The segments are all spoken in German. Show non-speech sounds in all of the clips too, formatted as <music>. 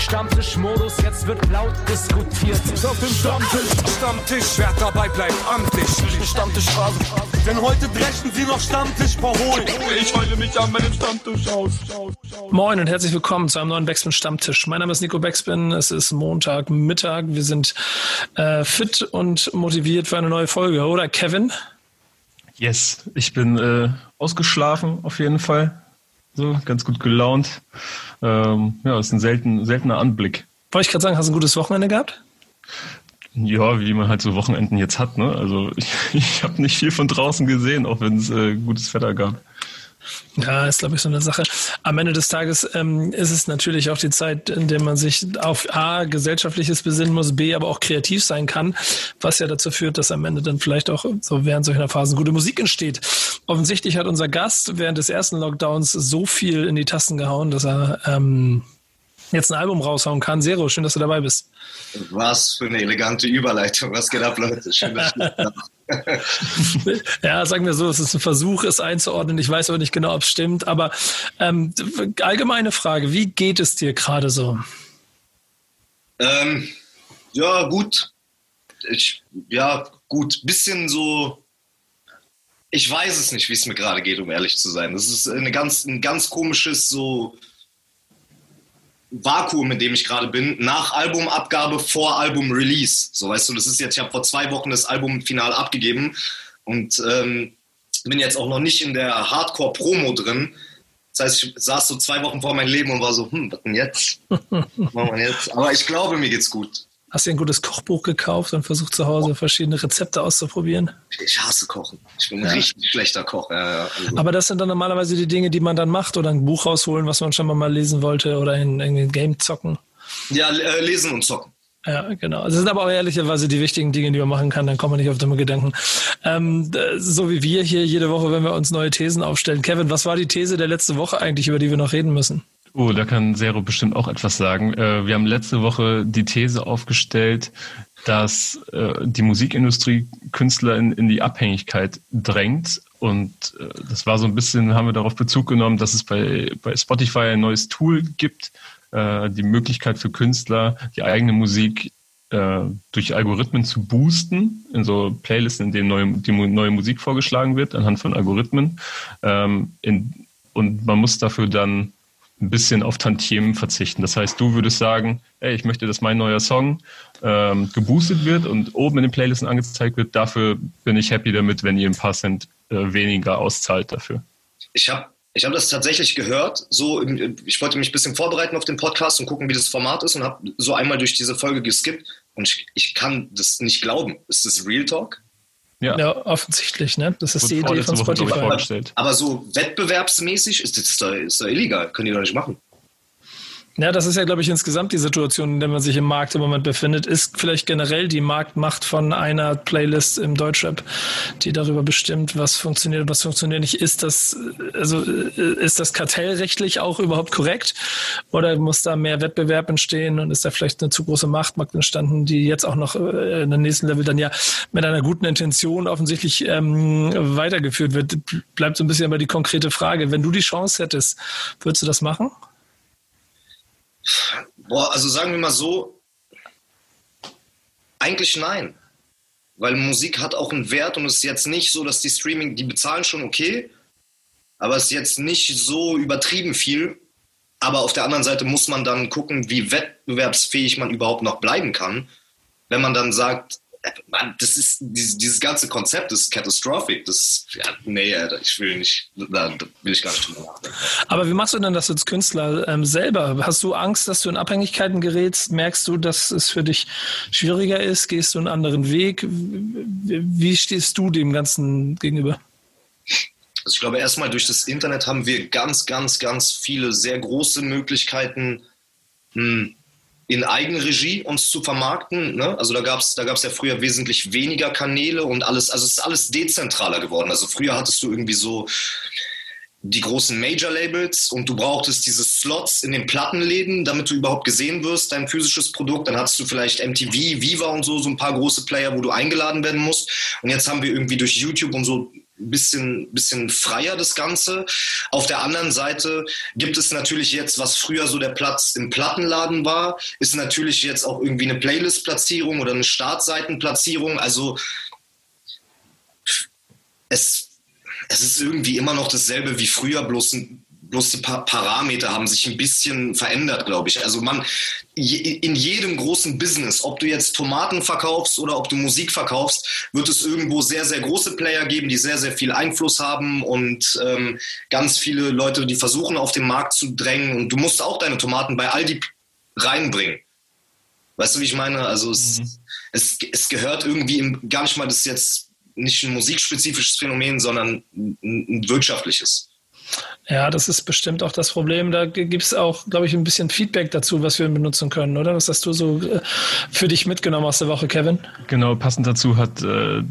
Stammtischmodus, jetzt wird laut diskutiert. Auf dem Stammtisch, Stammtisch, wer dabei bleibt, amtlich. Stammtisch Phase. Denn heute brechen sie noch Stammtisch verholen. Ich heule mich an meinem Stammtisch aus. Moin und herzlich willkommen zu einem neuen Backspin Stammtisch. Mein Name ist Nico Backspin. Es ist Montagmittag. Wir sind äh, fit und motiviert für eine neue Folge, oder Kevin? Yes, ich bin äh, ausgeschlafen auf jeden Fall. So, ganz gut gelaunt. Ähm, ja, ist ein selten, seltener Anblick. Wollte ich gerade sagen, hast du ein gutes Wochenende gehabt? Ja, wie man halt so Wochenenden jetzt hat. Ne? Also <laughs> ich, ich habe nicht viel von draußen gesehen, auch wenn es äh, gutes Wetter gab. Ja, ist, glaube ich, so eine Sache. Am Ende des Tages ähm, ist es natürlich auch die Zeit, in der man sich auf A, gesellschaftliches besinnen muss, B, aber auch kreativ sein kann, was ja dazu führt, dass am Ende dann vielleicht auch so während solcher Phasen gute Musik entsteht. Offensichtlich hat unser Gast während des ersten Lockdowns so viel in die Tasten gehauen, dass er ähm, jetzt ein Album raushauen kann. Zero, schön, dass du dabei bist. Was für eine elegante Überleitung. Was geht ab, Leute? Schön, dass <laughs> ja, sagen wir so, es ist ein Versuch, es einzuordnen. Ich weiß aber nicht genau, ob es stimmt. Aber ähm, allgemeine Frage, wie geht es dir gerade so? Ähm, ja, gut. Ich, ja, gut. Bisschen so. Ich weiß es nicht, wie es mir gerade geht, um ehrlich zu sein. Das ist eine ganz, ein ganz komisches so Vakuum, in dem ich gerade bin, nach Albumabgabe, vor Album-Release. So, weißt du, das ist jetzt, ich habe vor zwei Wochen das Album final abgegeben und ähm, bin jetzt auch noch nicht in der Hardcore-Promo drin. Das heißt, ich saß so zwei Wochen vor meinem Leben und war so, hm, was denn jetzt? Was machen wir jetzt? Aber ich glaube, mir geht's gut. Hast du ein gutes Kochbuch gekauft und versucht zu Hause verschiedene Rezepte auszuprobieren? Ich hasse Kochen. Ich bin ein ja. richtig schlechter Koch. Ja, also. Aber das sind dann normalerweise die Dinge, die man dann macht oder ein Buch rausholen, was man schon mal lesen wollte oder in, in ein Game zocken. Ja, äh, lesen und zocken. Ja, genau. Das sind aber auch ehrlicherweise die wichtigen Dinge, die man machen kann. Dann kommt man nicht auf dumme Gedanken. Ähm, so wie wir hier jede Woche, wenn wir uns neue Thesen aufstellen. Kevin, was war die These der letzte Woche eigentlich, über die wir noch reden müssen? Oh, da kann Zero bestimmt auch etwas sagen. Äh, wir haben letzte Woche die These aufgestellt, dass äh, die Musikindustrie Künstler in, in die Abhängigkeit drängt. Und äh, das war so ein bisschen, haben wir darauf Bezug genommen, dass es bei, bei Spotify ein neues Tool gibt, die Möglichkeit für Künstler, die eigene Musik durch Algorithmen zu boosten, in so Playlisten, in denen neue, die neue Musik vorgeschlagen wird, anhand von Algorithmen. Ähm, und man muss dafür dann ein bisschen auf Tantiemen verzichten. Das heißt, du würdest sagen, ey, ich möchte, dass mein neuer Song ähm, geboostet wird und oben in den Playlisten angezeigt wird. Dafür bin ich happy damit, wenn ihr ein paar Cent äh, weniger auszahlt dafür. Ich habe ich hab das tatsächlich gehört. So, ich wollte mich ein bisschen vorbereiten auf den Podcast und gucken, wie das Format ist und habe so einmal durch diese Folge geskippt und ich, ich kann das nicht glauben. Ist das Real Talk? Ja. ja, offensichtlich, ne? Das ist die Idee von Spotify. Aber so wettbewerbsmäßig ist das da, ist da illegal. Können die doch nicht machen. Ja, das ist ja, glaube ich, insgesamt die Situation, in der man sich im Markt im Moment befindet, ist vielleicht generell die Marktmacht von einer Playlist im Deutschrap, die darüber bestimmt, was funktioniert, was funktioniert nicht. Ist das, also, ist das kartellrechtlich auch überhaupt korrekt? Oder muss da mehr Wettbewerb entstehen und ist da vielleicht eine zu große Machtmarkt entstanden, die jetzt auch noch äh, in der nächsten Level dann ja mit einer guten Intention offensichtlich ähm, weitergeführt wird? Bleibt so ein bisschen aber die konkrete Frage. Wenn du die Chance hättest, würdest du das machen? Boah, also sagen wir mal so, eigentlich nein. Weil Musik hat auch einen Wert und es ist jetzt nicht so, dass die Streaming, die bezahlen schon okay, aber es ist jetzt nicht so übertrieben viel. Aber auf der anderen Seite muss man dann gucken, wie wettbewerbsfähig man überhaupt noch bleiben kann. Wenn man dann sagt, Mann, das ist dieses, dieses, ganze Konzept ist catastrophic. Das ja, nee, ich will nicht, da will ich gar nicht drüber nachdenken. Aber wie machst du denn das als Künstler ähm, selber? Hast du Angst, dass du in Abhängigkeiten gerätst? Merkst du, dass es für dich schwieriger ist? Gehst du einen anderen Weg? Wie stehst du dem Ganzen gegenüber? Also ich glaube, erstmal durch das Internet haben wir ganz, ganz, ganz viele sehr große Möglichkeiten, hm, in Eigenregie uns zu vermarkten. Ne? Also da gab es da gab's ja früher wesentlich weniger Kanäle und alles, also es ist alles dezentraler geworden. Also früher hattest du irgendwie so die großen Major-Labels und du brauchtest diese Slots in den Plattenläden, damit du überhaupt gesehen wirst, dein physisches Produkt. Dann hattest du vielleicht MTV, Viva und so, so ein paar große Player, wo du eingeladen werden musst. Und jetzt haben wir irgendwie durch YouTube und so bisschen, bisschen freier das Ganze. Auf der anderen Seite gibt es natürlich jetzt, was früher so der Platz im Plattenladen war, ist natürlich jetzt auch irgendwie eine Playlist-Platzierung oder eine Startseitenplatzierung. Also es, es ist irgendwie immer noch dasselbe wie früher, bloß ein bloß die Parameter haben sich ein bisschen verändert, glaube ich. Also man, in jedem großen Business, ob du jetzt Tomaten verkaufst oder ob du Musik verkaufst, wird es irgendwo sehr, sehr große Player geben, die sehr, sehr viel Einfluss haben und ähm, ganz viele Leute, die versuchen, auf den Markt zu drängen. Und du musst auch deine Tomaten bei Aldi reinbringen. Weißt du, wie ich meine? Also es, mhm. es, es gehört irgendwie im, gar nicht mal, das jetzt nicht ein musikspezifisches Phänomen, sondern ein, ein wirtschaftliches. Ja, das ist bestimmt auch das Problem. Da gibt es auch, glaube ich, ein bisschen Feedback dazu, was wir benutzen können, oder? Was hast du so äh, für dich mitgenommen aus der Woche, Kevin? Genau, passend dazu hat äh,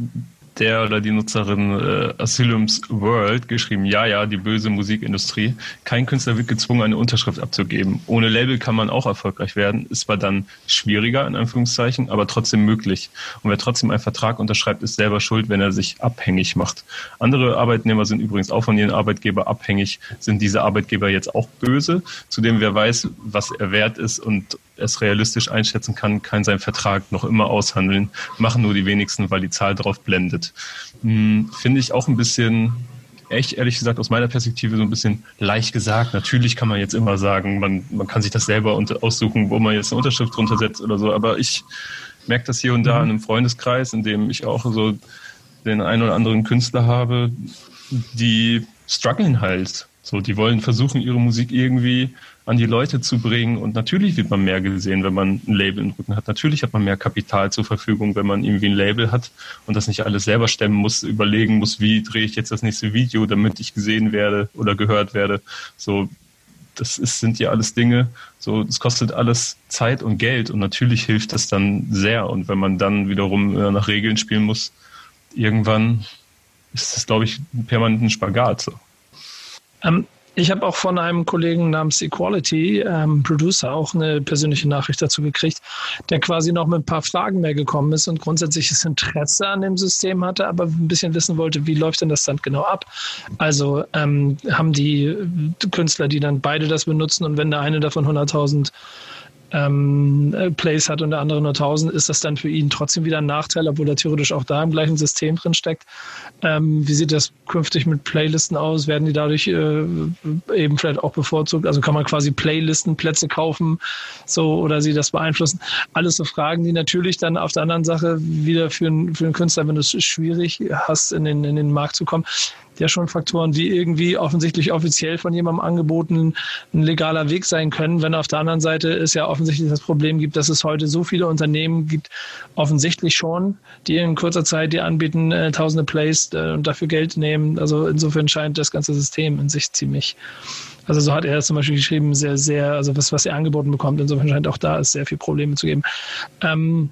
der oder die Nutzerin äh, Asylums World geschrieben, ja, ja, die böse Musikindustrie. Kein Künstler wird gezwungen, eine Unterschrift abzugeben. Ohne Label kann man auch erfolgreich werden. Ist zwar dann schwieriger, in Anführungszeichen, aber trotzdem möglich. Und wer trotzdem einen Vertrag unterschreibt, ist selber schuld, wenn er sich abhängig macht. Andere Arbeitnehmer sind übrigens auch von ihren Arbeitgeber abhängig. Sind diese Arbeitgeber jetzt auch böse? Zudem, wer weiß, was er wert ist und es realistisch einschätzen kann, kann seinen Vertrag noch immer aushandeln. Machen nur die wenigsten, weil die Zahl drauf blendet. Hm, Finde ich auch ein bisschen echt, ehrlich gesagt, aus meiner Perspektive so ein bisschen leicht gesagt. Natürlich kann man jetzt immer sagen, man, man kann sich das selber unter, aussuchen, wo man jetzt eine Unterschrift drunter setzt oder so. Aber ich merke das hier und da mhm. in einem Freundeskreis, in dem ich auch so den einen oder anderen Künstler habe, die strugglen halt. So, die wollen versuchen, ihre Musik irgendwie an die Leute zu bringen. Und natürlich wird man mehr gesehen, wenn man ein Label im Rücken hat. Natürlich hat man mehr Kapital zur Verfügung, wenn man irgendwie ein Label hat und das nicht alles selber stemmen muss, überlegen muss, wie drehe ich jetzt das nächste Video, damit ich gesehen werde oder gehört werde. So, das ist, sind ja alles Dinge. So, es kostet alles Zeit und Geld und natürlich hilft das dann sehr. Und wenn man dann wiederum äh, nach Regeln spielen muss, irgendwann ist das, glaube ich, permanent ein Spagat. So. Ähm, ich habe auch von einem Kollegen namens Equality, ähm, Producer, auch eine persönliche Nachricht dazu gekriegt, der quasi noch mit ein paar Fragen mehr gekommen ist und grundsätzliches Interesse an dem System hatte, aber ein bisschen wissen wollte, wie läuft denn das dann genau ab? Also ähm, haben die Künstler, die dann beide das benutzen und wenn der eine davon 100.000 ähm, äh, Plays hat und der andere nur 1000, ist das dann für ihn trotzdem wieder ein Nachteil, obwohl er theoretisch auch da im gleichen System drin steckt. Ähm, wie sieht das künftig mit Playlisten aus? Werden die dadurch äh, eben vielleicht auch bevorzugt? Also kann man quasi Playlistenplätze kaufen, so oder sie das beeinflussen? Alles so Fragen, die natürlich dann auf der anderen Sache wieder für, einen, für einen Künstler, wenn du es schwierig hast, in den, in den Markt zu kommen, ja schon Faktoren, die irgendwie offensichtlich offiziell von jemandem angeboten ein legaler Weg sein können, wenn auf der anderen Seite es ja offensichtlich das Problem gibt, dass es heute so viele Unternehmen gibt, offensichtlich schon, die in kurzer Zeit die anbieten, äh, tausende Plays äh, und dafür Geld nehmen. Also insofern scheint das ganze System in sich ziemlich also so hat er zum Beispiel geschrieben, sehr, sehr, also was, was er angeboten bekommt. Insofern scheint auch da es sehr viele Probleme zu geben. Ähm,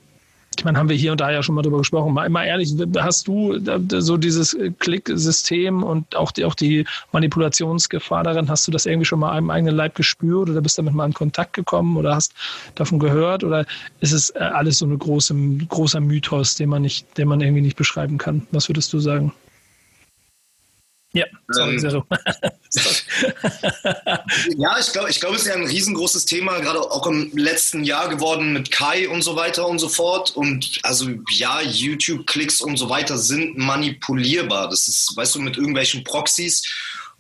ich meine, haben wir hier und da ja schon mal drüber gesprochen. Mal, mal ehrlich, hast du so dieses Klicksystem und auch die, auch die Manipulationsgefahr darin, hast du das irgendwie schon mal einem eigenen Leib gespürt oder bist damit mal in Kontakt gekommen oder hast davon gehört oder ist es äh, alles so ein große, großer Mythos, den man nicht, den man irgendwie nicht beschreiben kann? Was würdest du sagen? Ja, sorry, ähm, <laughs> ja, ich glaube, ich glaube, es ist ja ein riesengroßes Thema, gerade auch im letzten Jahr geworden mit Kai und so weiter und so fort. Und also ja, YouTube-Klicks und so weiter sind manipulierbar. Das ist, weißt du, mit irgendwelchen Proxys.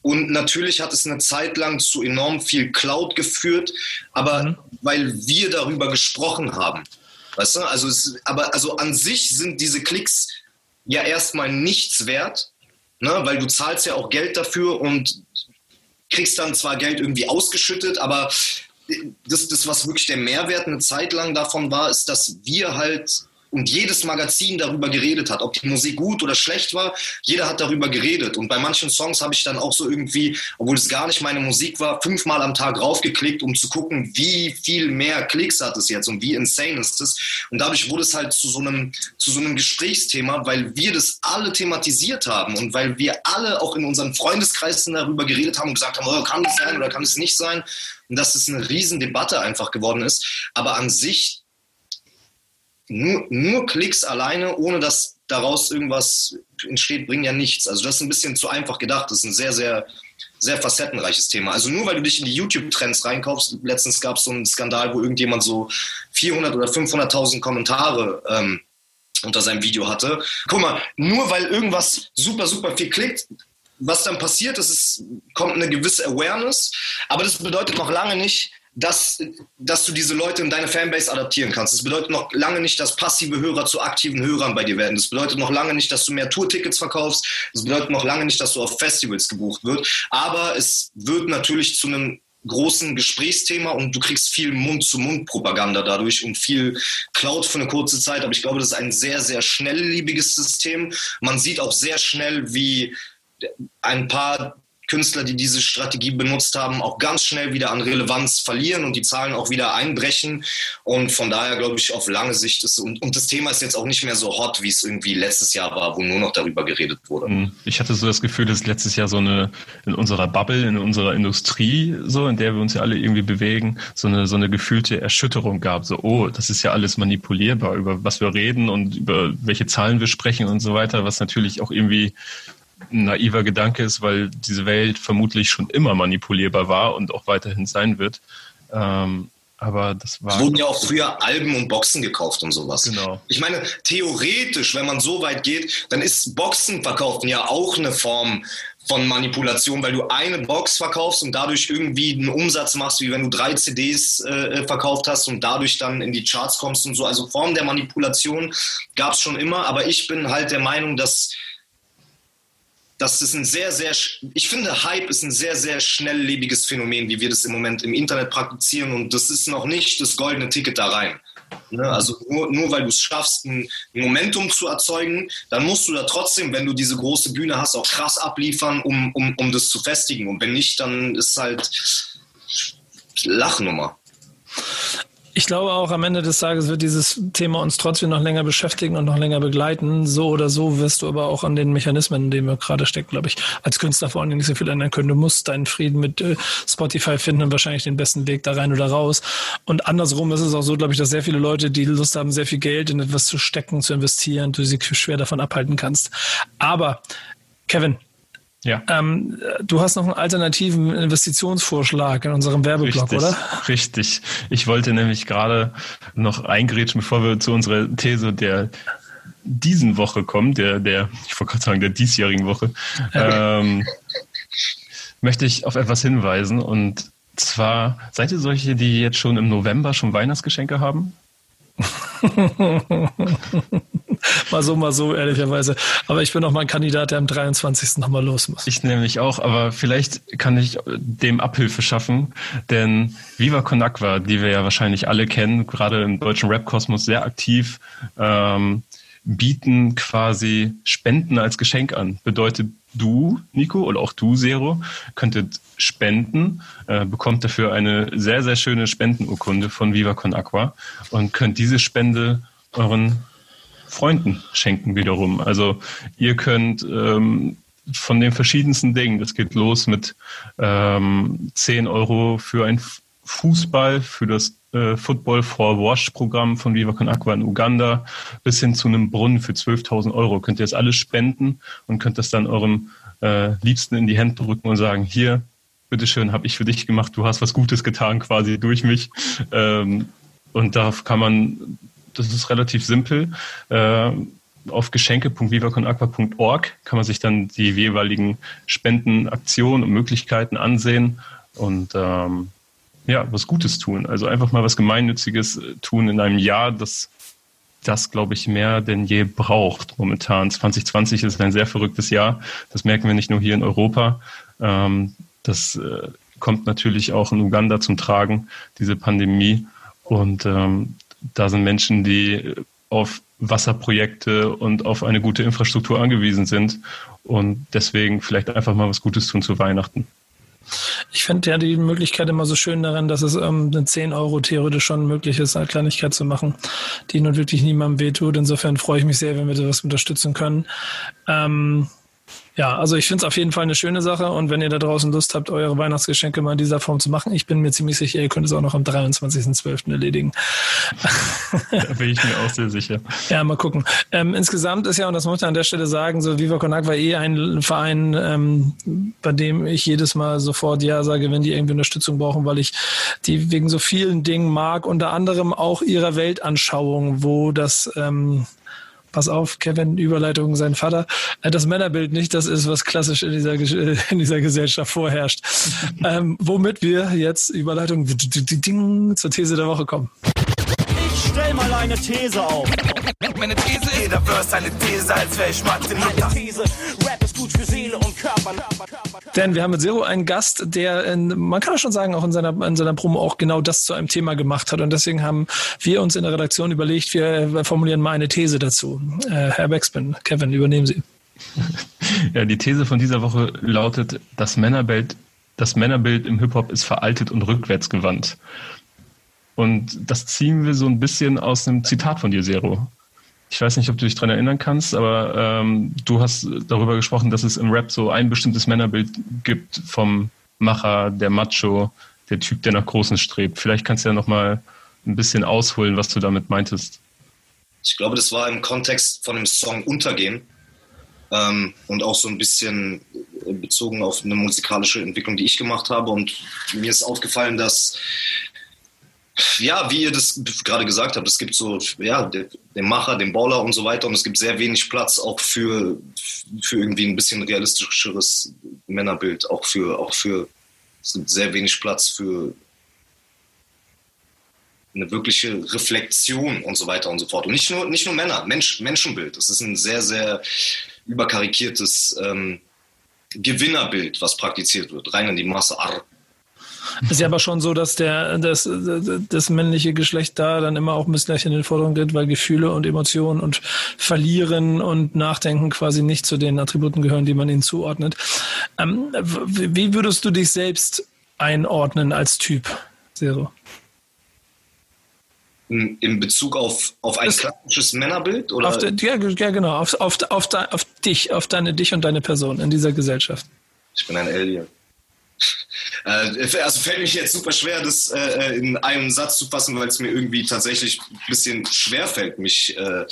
Und natürlich hat es eine Zeit lang zu enorm viel Cloud geführt, aber mhm. weil wir darüber gesprochen haben. Weißt du, also, es, aber also an sich sind diese Klicks ja erstmal nichts wert ne? weil du zahlst ja auch Geld dafür und kriegst dann zwar Geld irgendwie ausgeschüttet, aber das, das, was wirklich der Mehrwert eine Zeit lang davon war, ist, dass wir halt und jedes Magazin darüber geredet hat, ob die Musik gut oder schlecht war. Jeder hat darüber geredet. Und bei manchen Songs habe ich dann auch so irgendwie, obwohl es gar nicht meine Musik war, fünfmal am Tag raufgeklickt, um zu gucken, wie viel mehr Klicks hat es jetzt und wie insane ist es. Und dadurch wurde es halt zu so einem, zu so einem Gesprächsthema, weil wir das alle thematisiert haben und weil wir alle auch in unseren Freundeskreisen darüber geredet haben und gesagt haben, oh, kann das sein oder kann es nicht sein? Und dass es eine Riesendebatte einfach geworden ist. Aber an sich nur, nur Klicks alleine, ohne dass daraus irgendwas entsteht, bringen ja nichts. Also das ist ein bisschen zu einfach gedacht. Das ist ein sehr, sehr, sehr facettenreiches Thema. Also nur weil du dich in die YouTube-Trends reinkaufst, letztens gab es so einen Skandal, wo irgendjemand so 400 oder 500.000 Kommentare ähm, unter seinem Video hatte. Guck mal, nur weil irgendwas super, super viel klickt, was dann passiert, ist, es kommt eine gewisse Awareness, aber das bedeutet noch lange nicht, dass, dass du diese Leute in deine Fanbase adaptieren kannst. Das bedeutet noch lange nicht, dass passive Hörer zu aktiven Hörern bei dir werden. Das bedeutet noch lange nicht, dass du mehr Tourtickets verkaufst. Das bedeutet noch lange nicht, dass du auf Festivals gebucht wird. Aber es wird natürlich zu einem großen Gesprächsthema und du kriegst viel Mund-zu-Mund-Propaganda dadurch und viel Cloud für eine kurze Zeit. Aber ich glaube, das ist ein sehr, sehr schnelllebiges System. Man sieht auch sehr schnell, wie ein paar Künstler, die diese Strategie benutzt haben, auch ganz schnell wieder an Relevanz verlieren und die Zahlen auch wieder einbrechen. Und von daher glaube ich, auf lange Sicht ist und, und das Thema ist jetzt auch nicht mehr so hot, wie es irgendwie letztes Jahr war, wo nur noch darüber geredet wurde. Mhm. Ich hatte so das Gefühl, dass letztes Jahr so eine in unserer Bubble, in unserer Industrie, so in der wir uns ja alle irgendwie bewegen, so eine so eine gefühlte Erschütterung gab. So, oh, das ist ja alles manipulierbar, über was wir reden und über welche Zahlen wir sprechen und so weiter, was natürlich auch irgendwie ein naiver Gedanke ist, weil diese Welt vermutlich schon immer manipulierbar war und auch weiterhin sein wird. Ähm, aber das war. Es wurden ja auch früher Alben und Boxen gekauft und sowas. Genau. Ich meine, theoretisch, wenn man so weit geht, dann ist Boxenverkaufen ja auch eine Form von Manipulation, weil du eine Box verkaufst und dadurch irgendwie einen Umsatz machst, wie wenn du drei CDs äh, verkauft hast und dadurch dann in die Charts kommst und so. Also Form der Manipulation gab es schon immer, aber ich bin halt der Meinung, dass das ist ein sehr, sehr, ich finde, Hype ist ein sehr, sehr schnelllebiges Phänomen, wie wir das im Moment im Internet praktizieren. Und das ist noch nicht das goldene Ticket da rein. Ne? Also nur, nur weil du es schaffst, ein Momentum zu erzeugen, dann musst du da trotzdem, wenn du diese große Bühne hast, auch krass abliefern, um, um, um das zu festigen. Und wenn nicht, dann ist halt Lachnummer ich glaube auch am Ende des Tages wird dieses Thema uns trotzdem noch länger beschäftigen und noch länger begleiten. So oder so wirst du aber auch an den Mechanismen, in denen wir gerade stecken, glaube ich, als Künstler vor allem nicht so viel ändern können. Du musst deinen Frieden mit äh, Spotify finden und wahrscheinlich den besten Weg da rein oder raus. Und andersrum ist es auch so, glaube ich, dass sehr viele Leute, die Lust haben, sehr viel Geld in etwas zu stecken, zu investieren, du sie schwer davon abhalten kannst. Aber Kevin, ja. Ähm, du hast noch einen alternativen Investitionsvorschlag in unserem Werbeblock, Richtig. oder? Richtig. Ich wollte nämlich gerade noch eingrätschen, bevor wir zu unserer These der diesen Woche kommen, der, der, ich wollte gerade sagen, der diesjährigen Woche, ähm, möchte ich auf etwas hinweisen. Und zwar, seid ihr solche, die jetzt schon im November schon Weihnachtsgeschenke haben? <laughs> <laughs> mal so, mal so, ehrlicherweise. Aber ich bin noch mal ein Kandidat, der am 23. nochmal los muss. Ich nämlich auch, aber vielleicht kann ich dem Abhilfe schaffen, denn Viva Con Aqua, die wir ja wahrscheinlich alle kennen, gerade im deutschen Rap-Kosmos sehr aktiv, ähm, bieten quasi Spenden als Geschenk an. Bedeutet, du, Nico, oder auch du, Zero, könntet spenden, äh, bekommt dafür eine sehr, sehr schöne Spendenurkunde von Viva Con Aqua und könnt diese Spende euren Freunden schenken wiederum. Also ihr könnt ähm, von den verschiedensten Dingen, das geht los mit ähm, 10 Euro für ein Fußball, für das äh, Football for Wash Programm von Viva Con Aqua in Uganda, bis hin zu einem Brunnen für 12.000 Euro. Könnt ihr das alles spenden und könnt das dann eurem äh, Liebsten in die Hände drücken und sagen, hier, bitteschön, habe ich für dich gemacht, du hast was Gutes getan quasi durch mich. Ähm, und da kann man das ist relativ simpel. Äh, auf geschenke.vivaconaqua.org kann man sich dann die jeweiligen Spendenaktionen und Möglichkeiten ansehen und ähm, ja, was Gutes tun. Also einfach mal was Gemeinnütziges tun in einem Jahr, das das, glaube ich, mehr denn je braucht momentan. 2020 ist ein sehr verrücktes Jahr. Das merken wir nicht nur hier in Europa. Ähm, das äh, kommt natürlich auch in Uganda zum Tragen, diese Pandemie. Und ähm, da sind Menschen, die auf Wasserprojekte und auf eine gute Infrastruktur angewiesen sind und deswegen vielleicht einfach mal was Gutes tun zu Weihnachten. Ich finde ja die Möglichkeit immer so schön daran, dass es ähm, eine 10 Euro theoretisch schon möglich ist, eine Kleinigkeit zu machen, die nun wirklich niemandem wehtut. Insofern freue ich mich sehr, wenn wir das unterstützen können. Ähm, Ja, also ich finde es auf jeden Fall eine schöne Sache und wenn ihr da draußen Lust habt, eure Weihnachtsgeschenke mal in dieser Form zu machen, ich bin mir ziemlich sicher, ihr könnt es auch noch am 23.12. erledigen. Da bin ich mir auch sehr sicher. <laughs> Ja, mal gucken. Ähm, insgesamt ist ja, und das muss ich an der Stelle sagen, so Viva Con Agua eh ein Verein, ähm, bei dem ich jedes Mal sofort Ja sage, wenn die irgendwie Unterstützung brauchen, weil ich die wegen so vielen Dingen mag, unter anderem auch ihrer Weltanschauung, wo das ähm, pass auf, Kevin, Überleitung, sein Vater, äh, das Männerbild nicht das ist, was klassisch in dieser, in dieser Gesellschaft vorherrscht. <laughs> ähm, womit wir jetzt Überleitung zur These der Woche kommen. Stell mal eine These auf. Meine These, jeder Verse eine These, als wäre ich Martin Luther. These, Rap ist gut für Seele und Körper. Denn wir haben mit Zero einen Gast, der, in, man kann schon sagen, auch in seiner, in seiner Promo auch genau das zu einem Thema gemacht hat. Und deswegen haben wir uns in der Redaktion überlegt, wir formulieren mal eine These dazu. Äh, Herr Backspin, Kevin, übernehmen Sie. <laughs> Ja, die These von dieser Woche lautet, das Männerbild, das Männerbild im Hip-Hop ist veraltet und rückwärtsgewandt. Und das ziehen wir so ein bisschen aus einem Zitat von dir, Zero. Ich weiß nicht, ob du dich daran erinnern kannst, aber ähm, du hast darüber gesprochen, dass es im Rap so ein bestimmtes Männerbild gibt vom Macher, der Macho, der Typ, der nach Großen strebt. Vielleicht kannst du ja noch mal ein bisschen ausholen, was du damit meintest. Ich glaube, das war im Kontext von dem Song Untergehen ähm, und auch so ein bisschen bezogen auf eine musikalische Entwicklung, die ich gemacht habe. Und mir ist aufgefallen, dass ja, wie ihr das gerade gesagt habt, es gibt so, ja, den Macher, den Baller und so weiter und es gibt sehr wenig Platz auch für, für irgendwie ein bisschen realistischeres Männerbild, auch für, auch für, es gibt sehr wenig Platz für eine wirkliche Reflexion und so weiter und so fort. Und nicht nur, nicht nur Männer, Mensch, Menschenbild. Es ist ein sehr, sehr überkarikiertes ähm, Gewinnerbild, was praktiziert wird, rein in die Masse. Arr, ist ja aber schon so, dass der, das, das männliche Geschlecht da dann immer auch ein bisschen in den Vordergrund tritt, weil Gefühle und Emotionen und Verlieren und Nachdenken quasi nicht zu den Attributen gehören, die man ihnen zuordnet. Ähm, wie würdest du dich selbst einordnen als Typ, Zero? In Bezug auf, auf ein das, klassisches Männerbild? Oder? Auf, ja, ja, genau. Auf, auf, auf, auf dich, auf deine dich und deine Person in dieser Gesellschaft. Ich bin ein Alien. Äh, also fällt mich jetzt super schwer, das äh, in einem Satz zu fassen, weil es mir irgendwie tatsächlich ein bisschen schwer fällt, mich äh,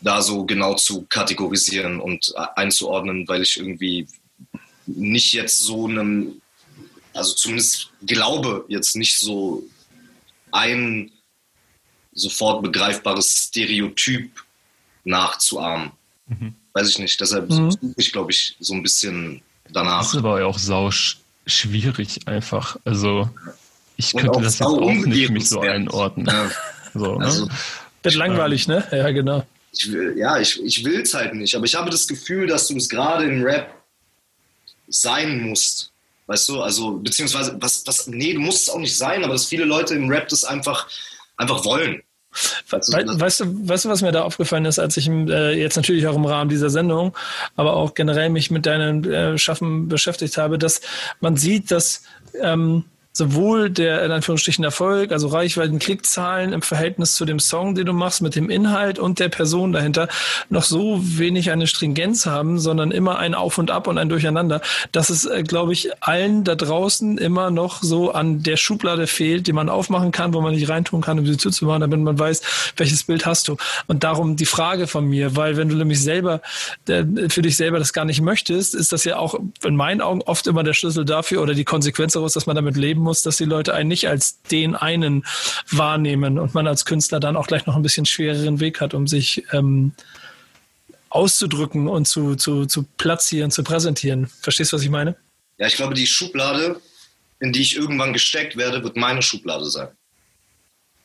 da so genau zu kategorisieren und einzuordnen, weil ich irgendwie nicht jetzt so einem, also zumindest glaube jetzt nicht so ein sofort begreifbares Stereotyp nachzuahmen. Mhm. Weiß ich nicht. Deshalb mhm. suche ich, glaube ich, so ein bisschen danach. Das ist aber auch sau schwierig einfach. Also ich und könnte das jetzt auch nicht für mich so einordnen. Ja. So, ne? also, Wird langweilig, ne? Ja, genau. Ich will, ja, ich, ich will es halt nicht, aber ich habe das Gefühl, dass du es gerade im Rap sein musst. Weißt du, also, beziehungsweise, was, was, nee, du musst es auch nicht sein, aber dass viele Leute im Rap das einfach, einfach wollen. We weißt, du, weißt du, was mir da aufgefallen ist, als ich äh, jetzt natürlich auch im Rahmen dieser Sendung, aber auch generell mich mit deinem äh, Schaffen beschäftigt habe, dass man sieht, dass ähm, sowohl der in Anführungsstrichen Erfolg, also Reichweiten, Klickzahlen im Verhältnis zu dem Song, den du machst, mit dem Inhalt und der Person dahinter noch so wenig eine Stringenz haben, sondern immer ein Auf und Ab und ein Durcheinander, dass es, äh, glaube ich, allen da draußen immer noch so an der Schublade fehlt, die man aufmachen kann, wo man nicht reintun kann, um sie zuzumachen, damit man weiß, welches Bild hast du. Und darum die Frage von mir, weil wenn du nämlich selber äh, für dich selber das gar nicht möchtest, ist das ja auch in meinen Augen oft immer der Schlüssel dafür oder die Konsequenz daraus, dass man damit leben muss, dass die Leute einen nicht als den einen wahrnehmen und man als Künstler dann auch gleich noch ein bisschen schwereren Weg hat, um sich ähm, auszudrücken und zu, zu, zu platzieren, zu präsentieren. Verstehst du, was ich meine? Ja, ich glaube, die Schublade, in die ich irgendwann gesteckt werde, wird meine Schublade sein.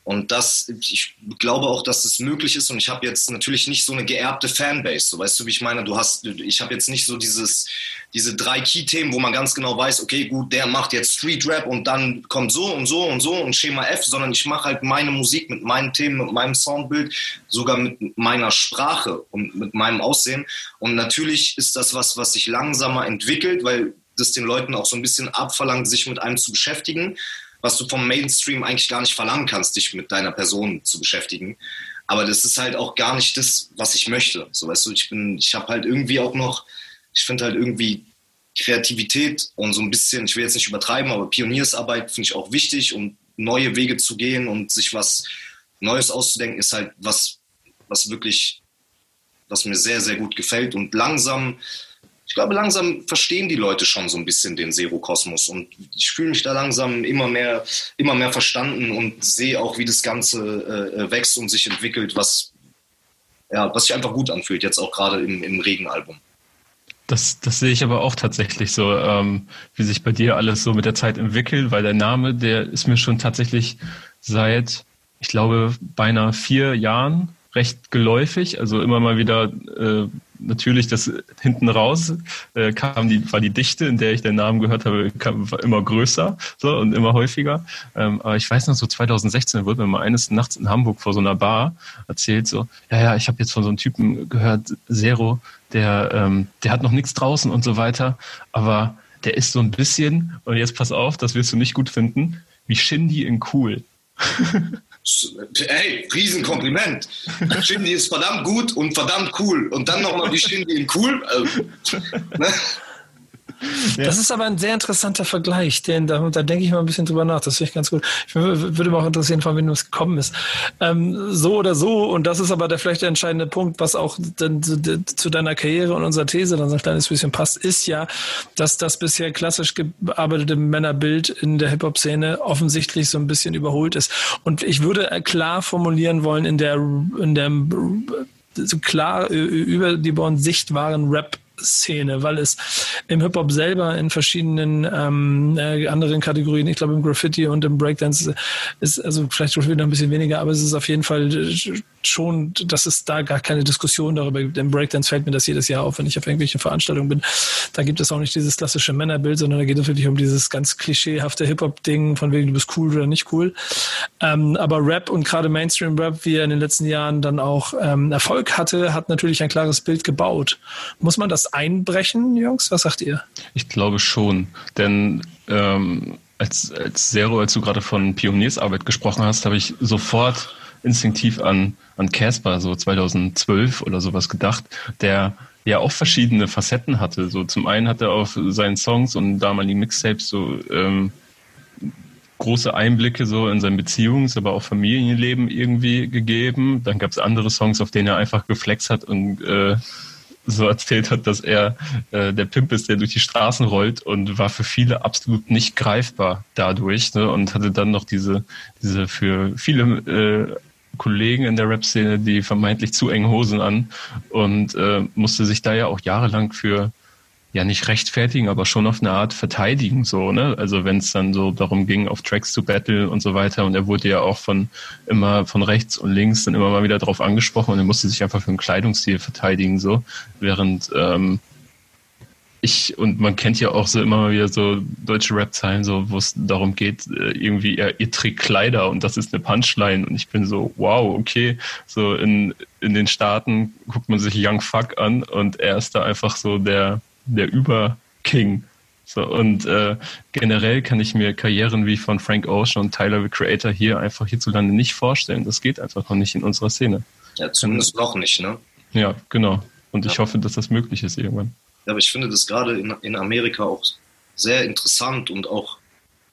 Und das, ich glaube auch, dass es möglich ist. Und ich habe jetzt natürlich nicht so eine geerbte Fanbase. So weißt du, wie ich meine? Du hast, ich habe jetzt nicht so dieses, diese drei Key-Themen, wo man ganz genau weiß, okay, gut, der macht jetzt Street Rap und dann kommt so und so und so und Schema F, sondern ich mache halt meine Musik mit meinen Themen, mit meinem Soundbild, sogar mit meiner Sprache und mit meinem Aussehen. Und natürlich ist das was, was sich langsamer entwickelt, weil das den Leuten auch so ein bisschen abverlangt, sich mit einem zu beschäftigen was du vom Mainstream eigentlich gar nicht verlangen kannst, dich mit deiner Person zu beschäftigen. Aber das ist halt auch gar nicht das, was ich möchte. So weißt du, ich bin, ich habe halt irgendwie auch noch ich finde halt irgendwie Kreativität und so ein bisschen, ich will jetzt nicht übertreiben, aber Pioniersarbeit finde ich auch wichtig und neue Wege zu gehen und sich was Neues auszudenken, ist halt was, was wirklich, was mir sehr, sehr gut gefällt. Und langsam, ich glaube, langsam verstehen die Leute schon so ein bisschen den Zero-Kosmos. Und ich fühle mich da langsam immer mehr, immer mehr verstanden und sehe auch, wie das Ganze äh, wächst und sich entwickelt, was, ja, was sich einfach gut anfühlt, jetzt auch gerade im, im Regenalbum. Das, das sehe ich aber auch tatsächlich so, ähm, wie sich bei dir alles so mit der Zeit entwickelt, weil der Name, der ist mir schon tatsächlich seit, ich glaube, beinahe vier Jahren recht geläufig. Also immer mal wieder äh, natürlich das hinten raus äh, kam die war die Dichte, in der ich den Namen gehört habe, kam, war immer größer so und immer häufiger. Ähm, aber ich weiß noch so 2016 wurde mir mal eines Nachts in Hamburg vor so einer Bar erzählt so, ja ja, ich habe jetzt von so einem Typen gehört, Zero, der ähm, der hat noch nichts draußen und so weiter, aber der ist so ein bisschen und jetzt pass auf, das wirst du nicht gut finden, wie Shindy in cool. <laughs> Ey, Riesenkompliment. Shindy ist verdammt gut und verdammt cool. Und dann nochmal wie Shindy in cool. Also, ne? Das ist aber ein sehr interessanter Vergleich, denn da, da denke ich mal ein bisschen drüber nach. Das finde ich ganz gut. Ich würde mich auch interessieren, von wem es gekommen ist. Ähm, so oder so, und das ist aber der vielleicht der entscheidende Punkt, was auch zu deiner Karriere und unserer These dann so ein kleines bisschen passt, ist ja, dass das bisher klassisch gearbeitete Männerbild in der Hip-Hop-Szene offensichtlich so ein bisschen überholt ist. Und ich würde klar formulieren wollen, in der, in der so klar über die Born sichtbaren Rap Szene, weil es im Hip-Hop selber in verschiedenen ähm, äh, anderen Kategorien, ich glaube im Graffiti und im Breakdance ist, also vielleicht noch ein bisschen weniger, aber es ist auf jeden Fall schon, dass es da gar keine Diskussion darüber gibt. Im Breakdance fällt mir das jedes Jahr auf, wenn ich auf irgendwelchen Veranstaltungen bin. Da gibt es auch nicht dieses klassische Männerbild, sondern da geht es wirklich um dieses ganz klischeehafte Hip-Hop-Ding, von wegen du bist cool oder nicht cool. Ähm, aber Rap und gerade Mainstream-Rap, wie er in den letzten Jahren dann auch ähm, Erfolg hatte, hat natürlich ein klares Bild gebaut. Muss man das einbrechen, Jungs? Was sagt ihr? Ich glaube schon, denn ähm, als, als Zero, als du gerade von Pioniersarbeit gesprochen hast, habe ich sofort instinktiv an an Casper so 2012 oder sowas gedacht, der ja auch verschiedene Facetten hatte. So zum einen hat er auf seinen Songs und damaligen Mixtapes so ähm, große Einblicke so in sein Beziehungs-, aber auch Familienleben irgendwie gegeben. Dann gab es andere Songs, auf denen er einfach geflext hat und äh, so erzählt hat, dass er äh, der Pimp ist, der durch die Straßen rollt und war für viele absolut nicht greifbar dadurch ne? und hatte dann noch diese diese für viele äh, Kollegen in der Rap-Szene die vermeintlich zu engen Hosen an und äh, musste sich da ja auch jahrelang für ja nicht rechtfertigen, aber schon auf eine Art verteidigen, so, ne? Also wenn es dann so darum ging, auf Tracks zu battlen und so weiter. Und er wurde ja auch von immer von rechts und links dann immer mal wieder drauf angesprochen und er musste sich einfach für einen Kleidungsstil verteidigen, so. Während ähm, ich, und man kennt ja auch so immer mal wieder so deutsche Rap-Zeilen, so, wo es darum geht, äh, irgendwie, ihr, ihr trägt Kleider und das ist eine Punchline. Und ich bin so, wow, okay. So in, in den Staaten guckt man sich Young Fuck an und er ist da einfach so der, der Über-King. So, und äh, generell kann ich mir Karrieren wie von Frank Ocean und Tyler the Creator hier einfach hierzulande nicht vorstellen. Das geht einfach noch nicht in unserer Szene. Ja, zumindest noch nicht, ne? Ja, genau. Und ja. ich hoffe, dass das möglich ist irgendwann. Ja, aber ich finde das gerade in, in Amerika auch sehr interessant und auch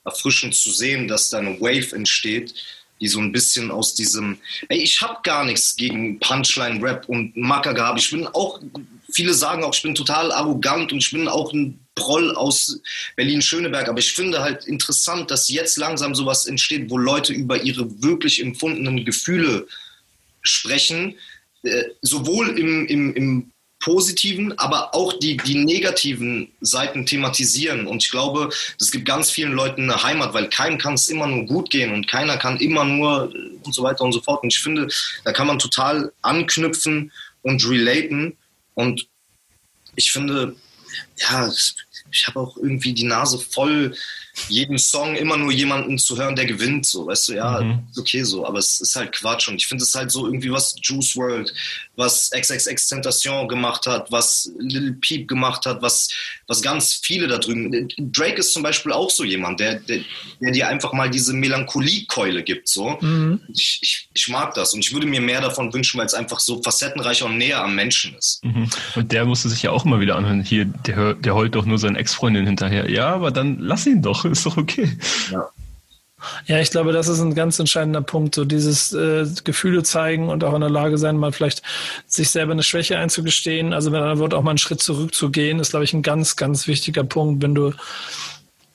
erfrischend zu sehen, dass da eine Wave entsteht, die so ein bisschen aus diesem, ey, ich habe gar nichts gegen Punchline-Rap und Macker gehabt. Ich bin auch, viele sagen auch, ich bin total arrogant und ich bin auch ein Proll aus Berlin-Schöneberg. Aber ich finde halt interessant, dass jetzt langsam sowas entsteht, wo Leute über ihre wirklich empfundenen Gefühle sprechen, äh, sowohl im, im, im positiven, aber auch die, die negativen Seiten thematisieren. Und ich glaube, es gibt ganz vielen Leuten eine Heimat, weil keinem kann es immer nur gut gehen und keiner kann immer nur äh, und so weiter und so fort. Und ich finde, da kann man total anknüpfen und relaten. Und ich finde, ja, ich habe auch irgendwie die Nase voll jeden Song immer nur jemanden zu hören, der gewinnt, so, weißt du, ja, mhm. okay so, aber es ist halt Quatsch und ich finde es halt so irgendwie, was Juice World, was XXX Tentation gemacht hat, was Little Peep gemacht hat, was, was ganz viele da drüben, Drake ist zum Beispiel auch so jemand, der, der, der dir einfach mal diese Melancholie-Keule gibt, so. Mhm. Ich, ich, ich mag das und ich würde mir mehr davon wünschen, weil es einfach so facettenreicher und näher am Menschen ist. Mhm. Und der musste sich ja auch immer wieder anhören, hier, der, der heult doch nur seine Ex-Freundin hinterher. Ja, aber dann lass ihn doch ist doch okay. Ja. Ja, ich glaube, das ist ein ganz entscheidender Punkt. So dieses äh, Gefühle zeigen und auch in der Lage sein, mal vielleicht sich selber eine Schwäche einzugestehen. Also wenn dann wird auch mal einen Schritt zurückzugehen, ist, glaube ich, ein ganz, ganz wichtiger Punkt, wenn du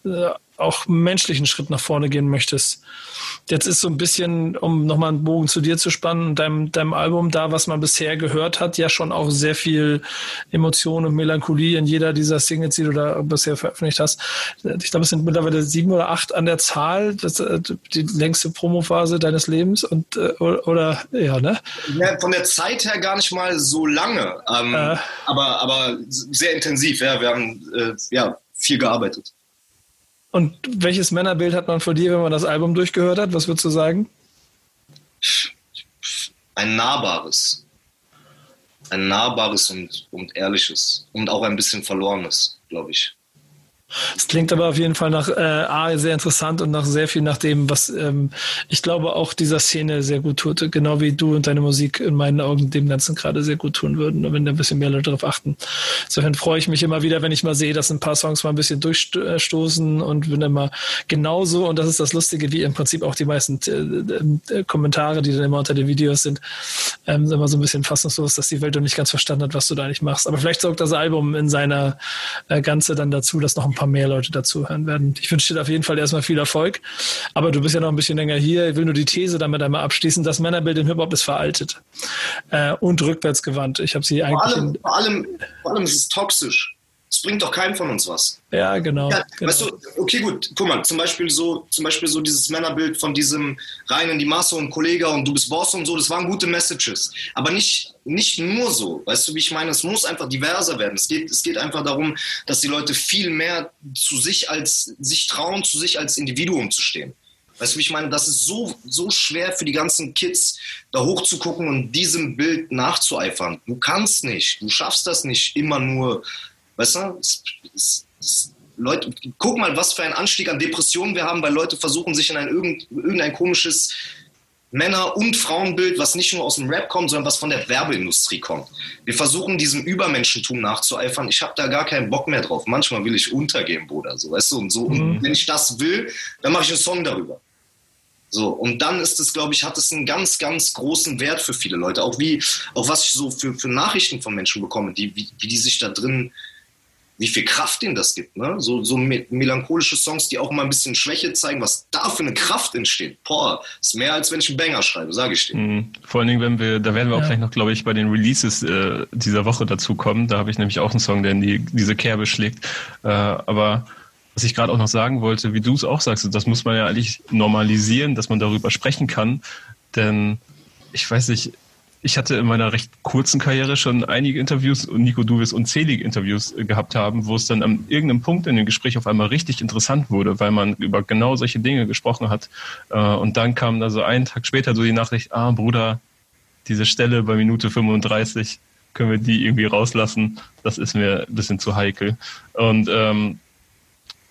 äh, auch menschlichen Schritt nach vorne gehen möchtest. Jetzt ist so ein bisschen, um nochmal einen Bogen zu dir zu spannen, deinem, deinem Album da, was man bisher gehört hat, ja schon auch sehr viel Emotion und Melancholie in jeder dieser Singles, die du da bisher veröffentlicht hast. Ich glaube, es sind mittlerweile sieben oder acht an der Zahl, das, äh, die längste Promophase deines Lebens und äh, oder ja, ne? Ja, von der Zeit her gar nicht mal so lange, ähm, äh. aber, aber sehr intensiv, ja. Wir haben äh, ja viel gearbeitet. Und welches Männerbild hat man von dir, wenn man das Album durchgehört hat? Was würdest du sagen? Ein nahbares. Ein nahbares und, und ehrliches. Und auch ein bisschen verlorenes, glaube ich. Es klingt aber auf jeden Fall nach äh, A, sehr interessant und nach sehr viel nach dem, was ähm, ich glaube auch dieser Szene sehr gut tut. Genau wie du und deine Musik in meinen Augen dem Ganzen gerade sehr gut tun würden, wenn da ein bisschen mehr Leute darauf achten. Insofern freue ich mich immer wieder, wenn ich mal sehe, dass ein paar Songs mal ein bisschen durchstoßen und bin immer genauso, und das ist das Lustige, wie im Prinzip auch die meisten äh, äh, Kommentare, die dann immer unter den Videos sind, ähm, immer so ein bisschen fassungslos, dass die Welt noch nicht ganz verstanden hat, was du da eigentlich machst. Aber vielleicht sorgt das Album in seiner äh, Ganze dann dazu, dass noch ein paar mehr Leute dazuhören werden. Ich wünsche dir auf jeden Fall erstmal viel Erfolg. Aber du bist ja noch ein bisschen länger hier. Ich will nur die These damit einmal abschließen. Das Männerbild im Hip-Hop ist veraltet äh, und rückwärtsgewandt. Ich habe sie eigentlich. Vor allem, vor allem, vor allem ist es toxisch. Es bringt doch keinem von uns was. Ja, genau, ja, genau. Weißt du, okay, gut, guck mal, zum Beispiel so, zum Beispiel so dieses Männerbild von diesem rein in die Masse und Kollege und du bist Boss und so, das waren gute Messages. Aber nicht, nicht nur so. Weißt du, wie ich meine? Es muss einfach diverser werden. Es geht, es geht einfach darum, dass die Leute viel mehr zu sich als, sich trauen, zu sich als Individuum zu stehen. Weißt du, wie ich meine? Das ist so, so schwer für die ganzen Kids, da hochzugucken und diesem Bild nachzueifern. Du kannst nicht. Du schaffst das nicht immer nur Weißt du? Es, es, es, Leute, guck mal, was für ein Anstieg an Depressionen wir haben, weil Leute versuchen, sich in ein irgendein komisches Männer- und Frauenbild, was nicht nur aus dem Rap kommt, sondern was von der Werbeindustrie kommt. Wir versuchen, diesem Übermenschentum nachzueifern. Ich habe da gar keinen Bock mehr drauf. Manchmal will ich untergehen, Bruder. So, weißt du? Und, so. Mhm. und wenn ich das will, dann mache ich einen Song darüber. So, und dann ist es, glaube ich, hat es einen ganz, ganz großen Wert für viele Leute. Auch wie, auch was ich so für, für Nachrichten von Menschen bekomme, die, wie, wie die sich da drin wie viel Kraft ihnen das gibt. Ne? So, so melancholische Songs, die auch mal ein bisschen Schwäche zeigen, was da für eine Kraft entsteht. Boah, ist mehr als wenn ich einen Banger schreibe, sage ich dir. Mhm. Vor allen Dingen, wenn wir, da werden wir auch ja. gleich noch, glaube ich, bei den Releases äh, dieser Woche dazu kommen. Da habe ich nämlich auch einen Song, der in die, diese Kerbe schlägt. Äh, aber was ich gerade auch noch sagen wollte, wie du es auch sagst, das muss man ja eigentlich normalisieren, dass man darüber sprechen kann. Denn ich weiß nicht, ich hatte in meiner recht kurzen Karriere schon einige Interviews und Nico, du wirst unzählige Interviews äh, gehabt haben, wo es dann an irgendeinem Punkt in dem Gespräch auf einmal richtig interessant wurde, weil man über genau solche Dinge gesprochen hat. Äh, und dann kam da so einen Tag später so die Nachricht, ah Bruder, diese Stelle bei Minute 35, können wir die irgendwie rauslassen? Das ist mir ein bisschen zu heikel. Und ähm,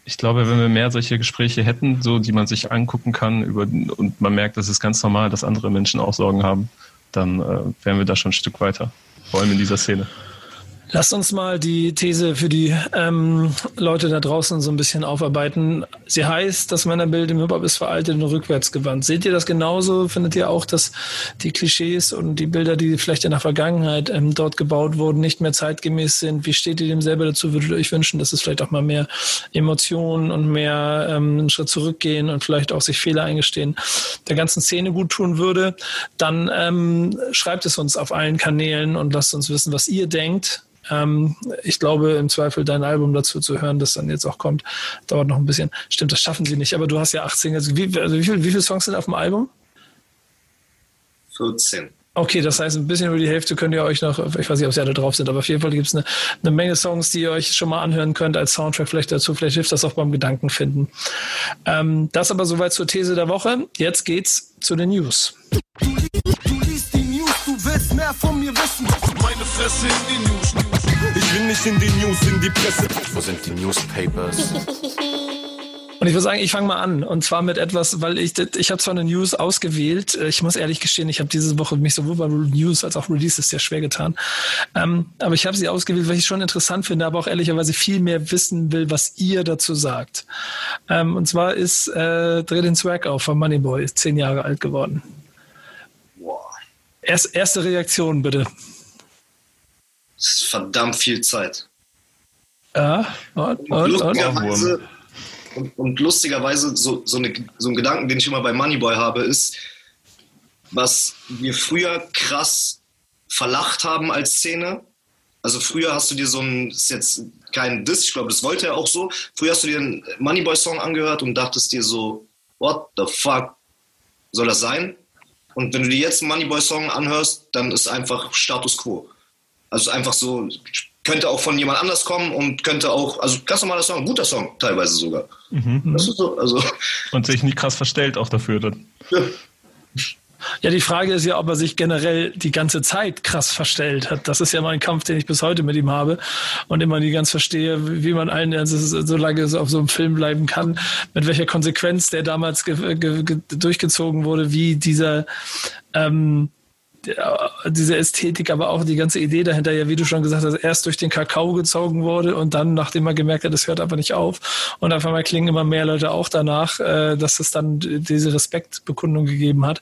ich glaube, wenn wir mehr solche Gespräche hätten, so die man sich angucken kann über, und man merkt, das ist ganz normal, dass andere Menschen auch Sorgen haben, dann äh, wären wir da schon ein Stück weiter, vor allem in dieser Szene. Lasst uns mal die These für die ähm, Leute da draußen so ein bisschen aufarbeiten. Sie heißt, das Männerbild im Hip-Hop ist veraltet und rückwärtsgewandt. Seht ihr das genauso? Findet ihr auch, dass die Klischees und die Bilder, die vielleicht in der Vergangenheit ähm, dort gebaut wurden, nicht mehr zeitgemäß sind? Wie steht ihr dem selber dazu? Würdet ihr euch wünschen, dass es vielleicht auch mal mehr Emotionen und mehr ähm, einen Schritt zurückgehen und vielleicht auch sich Fehler eingestehen der ganzen Szene gut tun würde? Dann ähm, schreibt es uns auf allen Kanälen und lasst uns wissen, was ihr denkt. Ähm, ich glaube, im Zweifel dein Album dazu zu hören, das dann jetzt auch kommt, dauert noch ein bisschen. Stimmt, das schaffen sie nicht, aber du hast ja 18. Also wie, also wie, viel, wie viele Songs sind auf dem Album? 14. Okay, das heißt, ein bisschen über die Hälfte könnt ihr euch noch, ich weiß nicht, ob sie alle drauf sind, aber auf jeden Fall gibt es eine, eine Menge Songs, die ihr euch schon mal anhören könnt als Soundtrack vielleicht dazu. Vielleicht hilft das auch beim Gedankenfinden. Ähm, das aber soweit zur These der Woche. Jetzt geht's zu den News. Du, du liest die News, du willst mehr von mir wissen. Meine Fresse in die News. Ich will nicht in die News, in die Presse. Wo sind die Newspapers? <laughs> Und ich würde sagen, ich fange mal an. Und zwar mit etwas, weil ich, ich habe zwar eine News ausgewählt. Ich muss ehrlich gestehen, ich habe diese Woche mich sowohl bei News als auch Releases sehr schwer getan. Ähm, aber ich habe sie ausgewählt, weil ich es schon interessant finde, aber auch ehrlicherweise viel mehr wissen will, was ihr dazu sagt. Ähm, und zwar ist äh, Dreh den Swag auf von Moneyboy, zehn Jahre alt geworden. Boah, Erst, erste Reaktion bitte. Das ist verdammt viel Zeit. Ja, und, Und und, und. lustigerweise, und, und lustigerweise so, so, eine, so ein Gedanken, den ich immer bei Moneyboy habe, ist, was wir früher krass verlacht haben als Szene. Also früher hast du dir so ein, ist jetzt kein Diss, ich glaube, das wollte er auch so. Früher hast du dir einen Moneyboy-Song angehört und dachtest dir so, what the fuck soll das sein? Und wenn du dir jetzt einen Moneyboy-Song anhörst, dann ist einfach Status Quo. Also einfach so, könnte auch von jemand anders kommen und könnte auch, also ganz normaler Song, guter Song teilweise sogar. Das ist so, also Und sich nicht krass verstellt auch dafür dann. Ja, die Frage ist ja, ob er sich generell die ganze Zeit krass verstellt hat. Das ist ja mein Kampf, den ich bis heute mit ihm habe und immer nie ganz verstehe, wie man einen, also so lange auf so einem Film bleiben kann, mit welcher Konsequenz der damals ge ge ge durchgezogen wurde, wie dieser ähm, diese Ästhetik, aber auch die ganze Idee dahinter, ja, wie du schon gesagt hast, erst durch den Kakao gezogen wurde und dann, nachdem man gemerkt hat, es hört aber nicht auf. Und auf einmal klingen immer mehr Leute auch danach, äh, dass es dann diese Respektbekundung gegeben hat.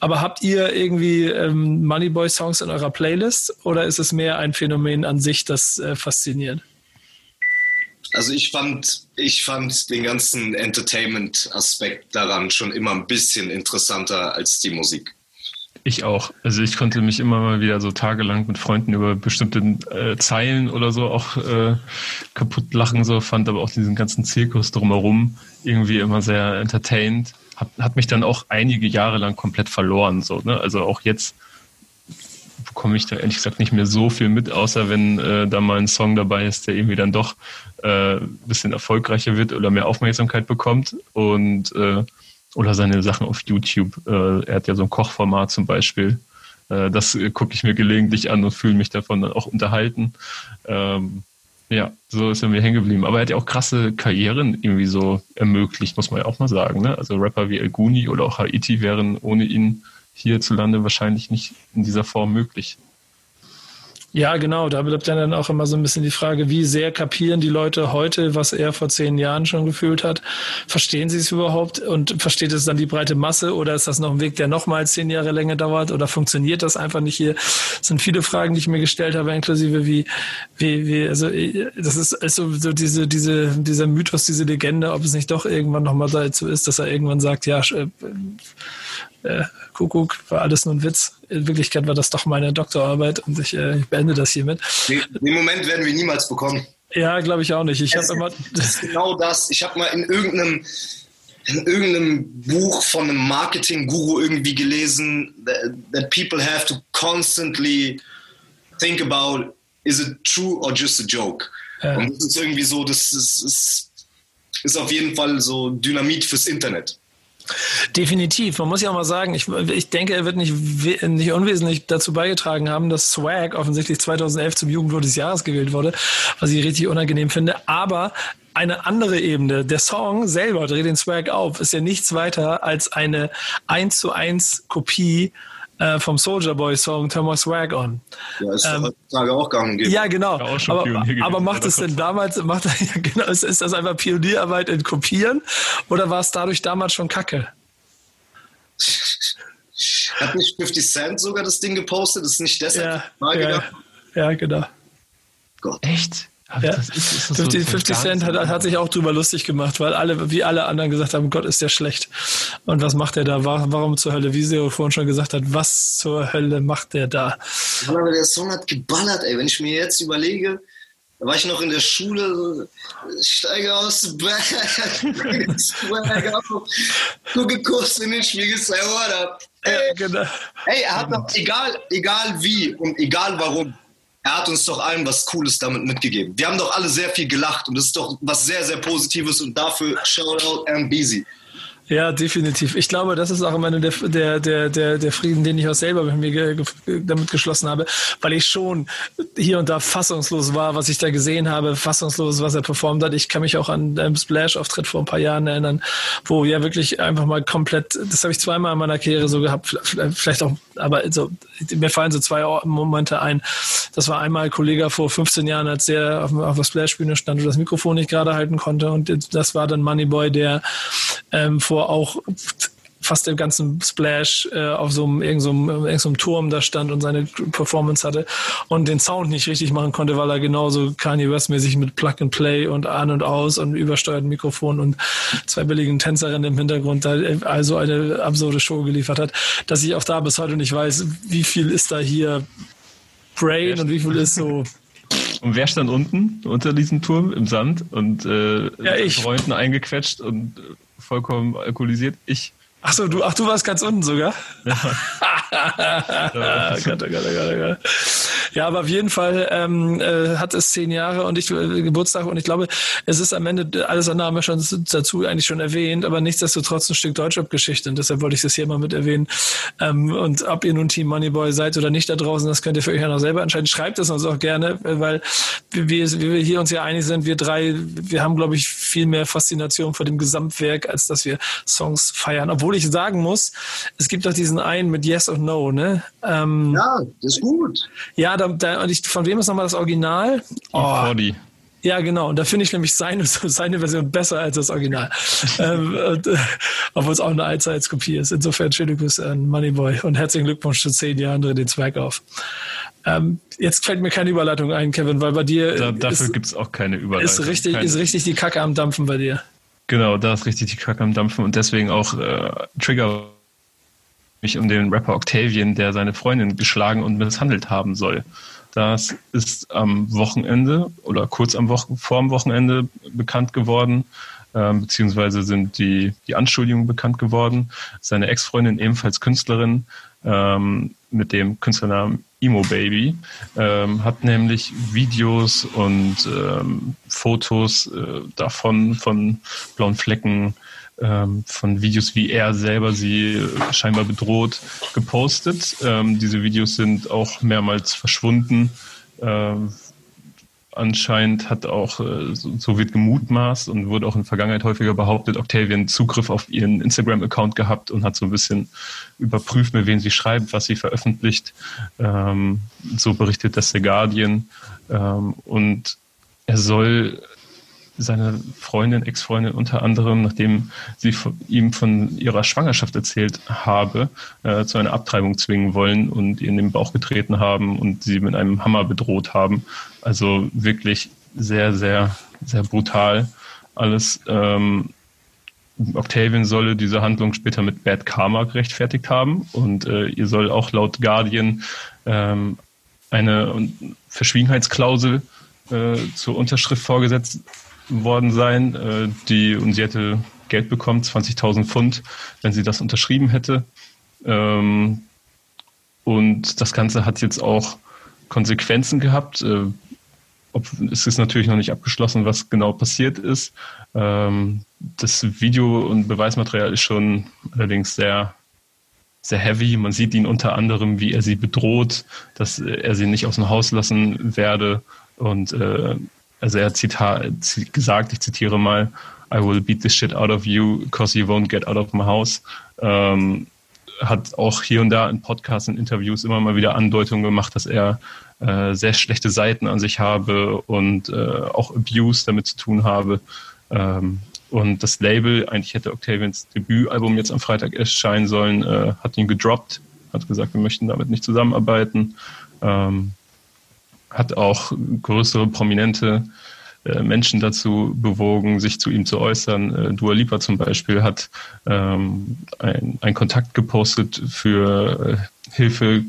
Aber habt ihr irgendwie ähm, Moneyboy-Songs in eurer Playlist oder ist es mehr ein Phänomen an sich, das äh, fasziniert? Also ich fand, ich fand den ganzen Entertainment-Aspekt daran schon immer ein bisschen interessanter als die Musik. Ich auch. Also ich konnte mich immer mal wieder so tagelang mit Freunden über bestimmte äh, Zeilen oder so auch äh, kaputt lachen, so fand aber auch diesen ganzen Zirkus drumherum irgendwie immer sehr entertained. Hat, hat mich dann auch einige Jahre lang komplett verloren. So, ne? Also auch jetzt bekomme ich da ehrlich gesagt nicht mehr so viel mit, außer wenn äh, da mal ein Song dabei ist, der irgendwie dann doch äh, ein bisschen erfolgreicher wird oder mehr Aufmerksamkeit bekommt. Und äh, oder seine Sachen auf YouTube. Äh, er hat ja so ein Kochformat zum Beispiel. Äh, das äh, gucke ich mir gelegentlich an und fühle mich davon dann auch unterhalten. Ähm, ja, so ist er mir hängen geblieben. Aber er hat ja auch krasse Karrieren irgendwie so ermöglicht, muss man ja auch mal sagen. Ne? Also Rapper wie El Guni oder auch Haiti wären ohne ihn hierzulande wahrscheinlich nicht in dieser Form möglich. Ja, genau. Da bleibt dann auch immer so ein bisschen die Frage, wie sehr kapieren die Leute heute, was er vor zehn Jahren schon gefühlt hat? Verstehen sie es überhaupt und versteht es dann die breite Masse oder ist das noch ein Weg, der nochmal zehn Jahre länger dauert oder funktioniert das einfach nicht hier? Das sind viele Fragen, die ich mir gestellt habe, inklusive wie, wie, wie, also das ist, ist so, so diese, diese, dieser Mythos, diese Legende, ob es nicht doch irgendwann nochmal dazu ist, dass er irgendwann sagt, ja, äh, äh, Kuckuck, war alles nur ein Witz. In Wirklichkeit war das doch meine Doktorarbeit und ich, äh, ich beende das hiermit. Den, den Moment werden wir niemals bekommen. Ja, glaube ich auch nicht. Ich habe immer. ist genau das. Ich habe mal in irgendeinem, in irgendeinem Buch von einem Marketing-Guru irgendwie gelesen, that, that people have to constantly think about, is it true or just a joke? Ja. Und das ist irgendwie so, das ist, ist, ist auf jeden Fall so Dynamit fürs Internet. Definitiv. Man muss ja auch mal sagen, ich, ich denke, er wird nicht, nicht unwesentlich dazu beigetragen haben, dass Swag offensichtlich 2011 zum Jugendwort des Jahres gewählt wurde, was ich richtig unangenehm finde. Aber eine andere Ebene, der Song selber, Dreh den Swag auf, ist ja nichts weiter als eine 1 zu 1 Kopie äh, vom Soldier Boy Song Turn My Swag On. Ja, ist Ähm, heutzutage auch gang und gäbe. Ja, genau. Ja, auch schon aber, gewesen, aber macht es denn damals, <laughs> macht, ja, genau, ist, ist das einfach Pionierarbeit in Kopieren oder war es dadurch damals schon Kacke? <laughs> Hat nicht 50 Cent sogar das Ding gepostet? Das ist nicht deshalb Ja, ja, ja, genau. Gott. Echt? Aber Ja. das ist, ist das so- 50, so 50 gar Cent hat, hat sich auch drüber lustig gemacht, weil alle, wie alle anderen gesagt haben, Gott, ist der schlecht. Und was macht er da? Wa- Warum zur Hölle? Wie Seo vorhin schon gesagt hat, was zur Hölle macht der da? Aber der Song hat geballert, ey. Wenn ich mir jetzt überlege, da war ich noch in der Schule, steige aus auf, gucke kurz in den Spiegel, say what up. Ey, genau. Ey, er hat doch, egal, egal wie und egal warum, er hat uns doch allen was Cooles damit mitgegeben. Wir haben doch alle sehr viel gelacht und das ist doch was sehr, sehr Positives und dafür Shoutout Busy. Ja, definitiv. Ich glaube, das ist auch immer der, der, der, der, der Frieden, den ich auch selber mit mir damit geschlossen habe, weil ich schon hier und da fassungslos war, was ich da gesehen habe, fassungslos, was er performt hat. Ich kann mich auch an einen Splash-Auftritt vor ein paar Jahren erinnern, wo ja wirklich einfach mal komplett, das habe ich zweimal in meiner Karriere so gehabt, vielleicht auch, aber so, mir fallen so zwei Momente ein. Das war einmal ein Kollege vor 15 Jahren, als der auf, auf der Splash-Bühne stand und das Mikrofon nicht gerade halten konnte und das war dann Moneyboy, der ähm, vor auch fast den ganzen Splash äh, auf so einem, irgendeinem, irgendeinem Turm da stand und seine Performance hatte und den Sound nicht richtig machen konnte, weil er genauso Kanye West-mäßig mit Plug and Play und an und aus und übersteuerten Mikrofon und zwei billigen Tänzerinnen im Hintergrund da äh, also eine absurde Show geliefert hat, dass ich auch da bis heute nicht weiß, wie viel ist da hier Brain und wie viel ist so und wer stand unten unter diesem Turm im Sand und äh, ja. Freunden eingequetscht und vollkommen alkoholisiert. Ich. Ach so, du, ach, du warst ganz unten sogar? Ja. <laughs> oh Gott, oh Gott, oh Gott, Ja, aber auf jeden Fall ähm, äh, hat es zehn Jahre und ich äh, Geburtstag und ich glaube, es ist am Ende, alles andere haben wir schon dazu eigentlich schon erwähnt, aber nichtsdestotrotz ein Stück Deutschrap-Geschichte und deshalb wollte ich das hier mal mit erwähnen. Ähm, und ob ihr nun Team Moneyboy seid oder nicht da draußen, das könnt ihr für euch ja noch selber entscheiden. Schreibt es uns auch gerne, weil wir, wie wir hier uns ja einig sind, wir drei, wir haben, glaube ich, viel mehr Faszination vor dem Gesamtwerk, als dass wir Songs feiern. Obwohl ich sagen muss, es gibt doch diesen einen mit Yes und No, ne? Ähm, ja, das ist gut. Ja, da, da, und ich, von wem ist nochmal das Original? Oh, Body. Ja, genau. Und da finde ich nämlich seine, <laughs> seine Version besser als das Original. <laughs> ähm, äh, obwohl es auch eine Allzeitskopie ist. Insofern schöne Grüße an Moneyboy und herzlichen Glückwunsch zu zehn Jahren Dreh den Zwerg auf. Ähm, jetzt fällt mir keine Überleitung ein, Kevin, weil bei dir. Da, dafür gibt es auch keine Überleitung. Ist richtig, keine. ist richtig die Kacke am Dampfen bei dir. Genau, da ist richtig die Kacke am Dampfen und deswegen auch äh, Trigger mich um den Rapper Octavian, der seine Freundin geschlagen und misshandelt haben soll. Das ist am Wochenende oder kurz am Wochen vor dem Wochenende bekannt geworden, äh, beziehungsweise sind die, die Anschuldigungen bekannt geworden. Seine Ex-Freundin, ebenfalls Künstlerin, ähm, mit dem Künstlernamen Emo Baby, ähm, hat nämlich Videos und ähm, Fotos äh, davon, von blauen Flecken, ähm, von Videos, wie er selber sie scheinbar bedroht, gepostet. Ähm, diese Videos sind auch mehrmals verschwunden. Ähm, anscheinend hat auch, äh, so wird gemutmaßt und wurde auch in der Vergangenheit häufiger behauptet, Octavian Zugriff auf ihren Instagram-Account gehabt und hat so ein bisschen überprüft, mit wem sie schreibt, was sie veröffentlicht. Ähm, so berichtet das The Guardian. Ähm, und er soll seine Freundin, Ex-Freundin unter anderem, nachdem sie ihm von ihrer Schwangerschaft erzählt habe, äh, zu einer Abtreibung zwingen wollen und ihr in den Bauch getreten haben und sie mit einem Hammer bedroht haben. Also wirklich sehr, sehr, sehr brutal alles. Ähm, Octavian solle diese Handlung später mit Bad Karma gerechtfertigt haben und äh, ihr soll auch laut Guardian ähm, eine Verschwiegenheitsklausel äh, zur Unterschrift vorgesetzt worden sein, äh, die und sie hätte Geld bekommen, 20.000 Pfund, wenn sie das unterschrieben hätte. Ähm, und das Ganze hat jetzt auch Konsequenzen gehabt. Äh, ob, es ist natürlich noch nicht abgeschlossen, was genau passiert ist. Ähm, das Video- und Beweismaterial ist schon allerdings sehr, sehr heavy. Man sieht ihn unter anderem, wie er sie bedroht, dass er sie nicht aus dem Haus lassen werde und äh, also er hat Zitat, gesagt, ich zitiere mal, I will beat the shit out of you because you won't get out of my house. Ähm, hat auch hier und da in Podcasts und Interviews immer mal wieder Andeutungen gemacht, dass er äh, sehr schlechte Seiten an sich habe und äh, auch Abuse damit zu tun habe. Ähm, und das Label, eigentlich hätte Octavians Debütalbum jetzt am Freitag erscheinen sollen, äh, hat ihn gedroppt, hat gesagt, wir möchten damit nicht zusammenarbeiten. Ähm, hat auch größere prominente äh, Menschen dazu bewogen, sich zu ihm zu äußern. Äh, Dua Lipa zum Beispiel hat ähm, einen Kontakt gepostet für äh, Hilfe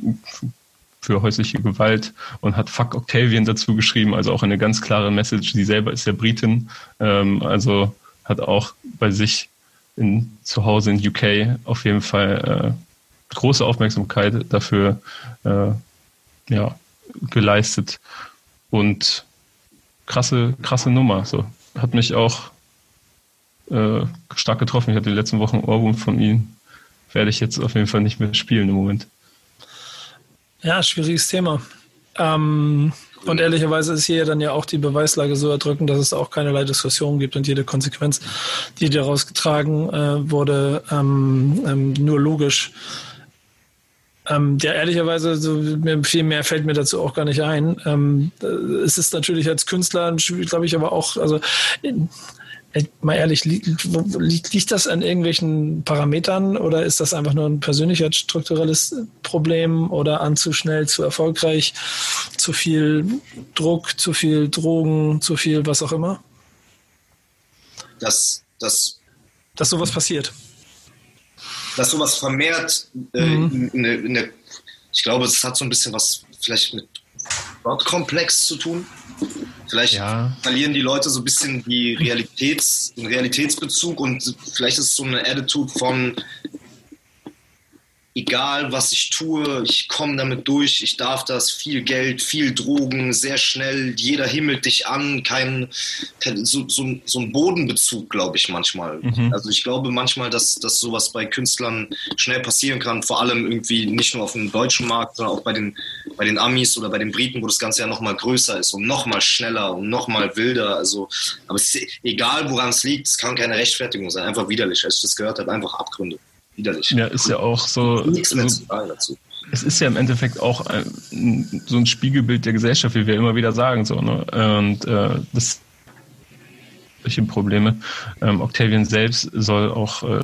für häusliche Gewalt und hat Fuck Octavian dazu geschrieben, also auch eine ganz klare Message. Sie selber ist ja Britin, ähm, also hat auch bei sich in, zu Hause in UK auf jeden Fall große Aufmerksamkeit dafür äh, ja, geleistet. Und krasse, krasse Nummer. So. Hat mich auch äh, stark getroffen. Ich hatte die letzten Wochen Ohrwurm von ihm. Werde ich jetzt auf jeden Fall nicht mehr spielen im Moment. Ja, schwieriges Thema. Ähm, und ehrlicherweise ist hier dann ja auch die Beweislage so erdrückend, dass es auch keinerlei Diskussion gibt und jede Konsequenz, die daraus getragen äh, wurde, ähm, ähm, nur logisch. Ähm, ja, ehrlicherweise, so, viel mehr fällt mir dazu auch gar nicht ein. Ähm, äh, es ist natürlich als Künstler, glaube ich, aber auch, also äh, mal ehrlich, liegt, liegt, das an irgendwelchen Parametern oder ist das einfach nur ein persönlichkeitsstrukturelles Problem oder an zu schnell, zu erfolgreich, zu viel Druck, zu viel Drogen, zu viel was auch immer? Dass, dass, dass sowas passiert. Dass sowas vermehrt äh, mhm. in, in, in der, ich glaube, es hat so ein bisschen was vielleicht mit Gottkomplex zu tun. Vielleicht ja. verlieren die Leute so ein bisschen die Realitäts, den Realitätsbezug und vielleicht ist es so eine Attitude von egal was ich tue, ich komme damit durch, ich darf das, viel Geld, viel Drogen, sehr schnell, jeder himmelt dich an, kein, kein so, so, so, ein Bodenbezug, glaube ich manchmal. Mhm. Also ich glaube manchmal, dass, dass sowas bei Künstlern schnell passieren kann, vor allem irgendwie nicht nur auf dem deutschen Markt, sondern auch bei den, bei den Amis oder bei den Briten, wo das Ganze ja nochmal größer ist und nochmal schneller und nochmal wilder. Also, aber es ist egal, woran es liegt, es kann keine Rechtfertigung sein, einfach widerlich, als ich das gehört habe, einfach Abgründe widerlich. Ja, ist ja auch so. Nichts mehr zu sagen dazu. Es ist ja im Endeffekt auch ein, so ein Spiegelbild der Gesellschaft, wie wir immer wieder sagen. So, ne? Und äh, das solche Probleme. Ähm, Octavian selbst soll auch äh,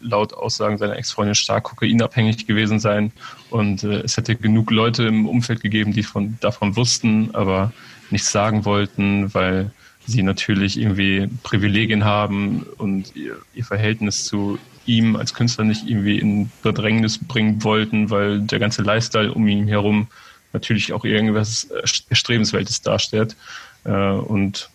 laut Aussagen seiner Ex-Freundin stark kokainabhängig gewesen sein. Und äh, es hätte genug Leute im Umfeld gegeben, die von, davon wussten, aber nichts sagen wollten, weil sie natürlich irgendwie Privilegien haben und ihr, ihr Verhältnis zu ihm als Künstler nicht irgendwie in Bedrängnis bringen wollten, weil der ganze Lifestyle um ihn herum natürlich auch irgendwas Erstrebensweltes darstellt. Äh, und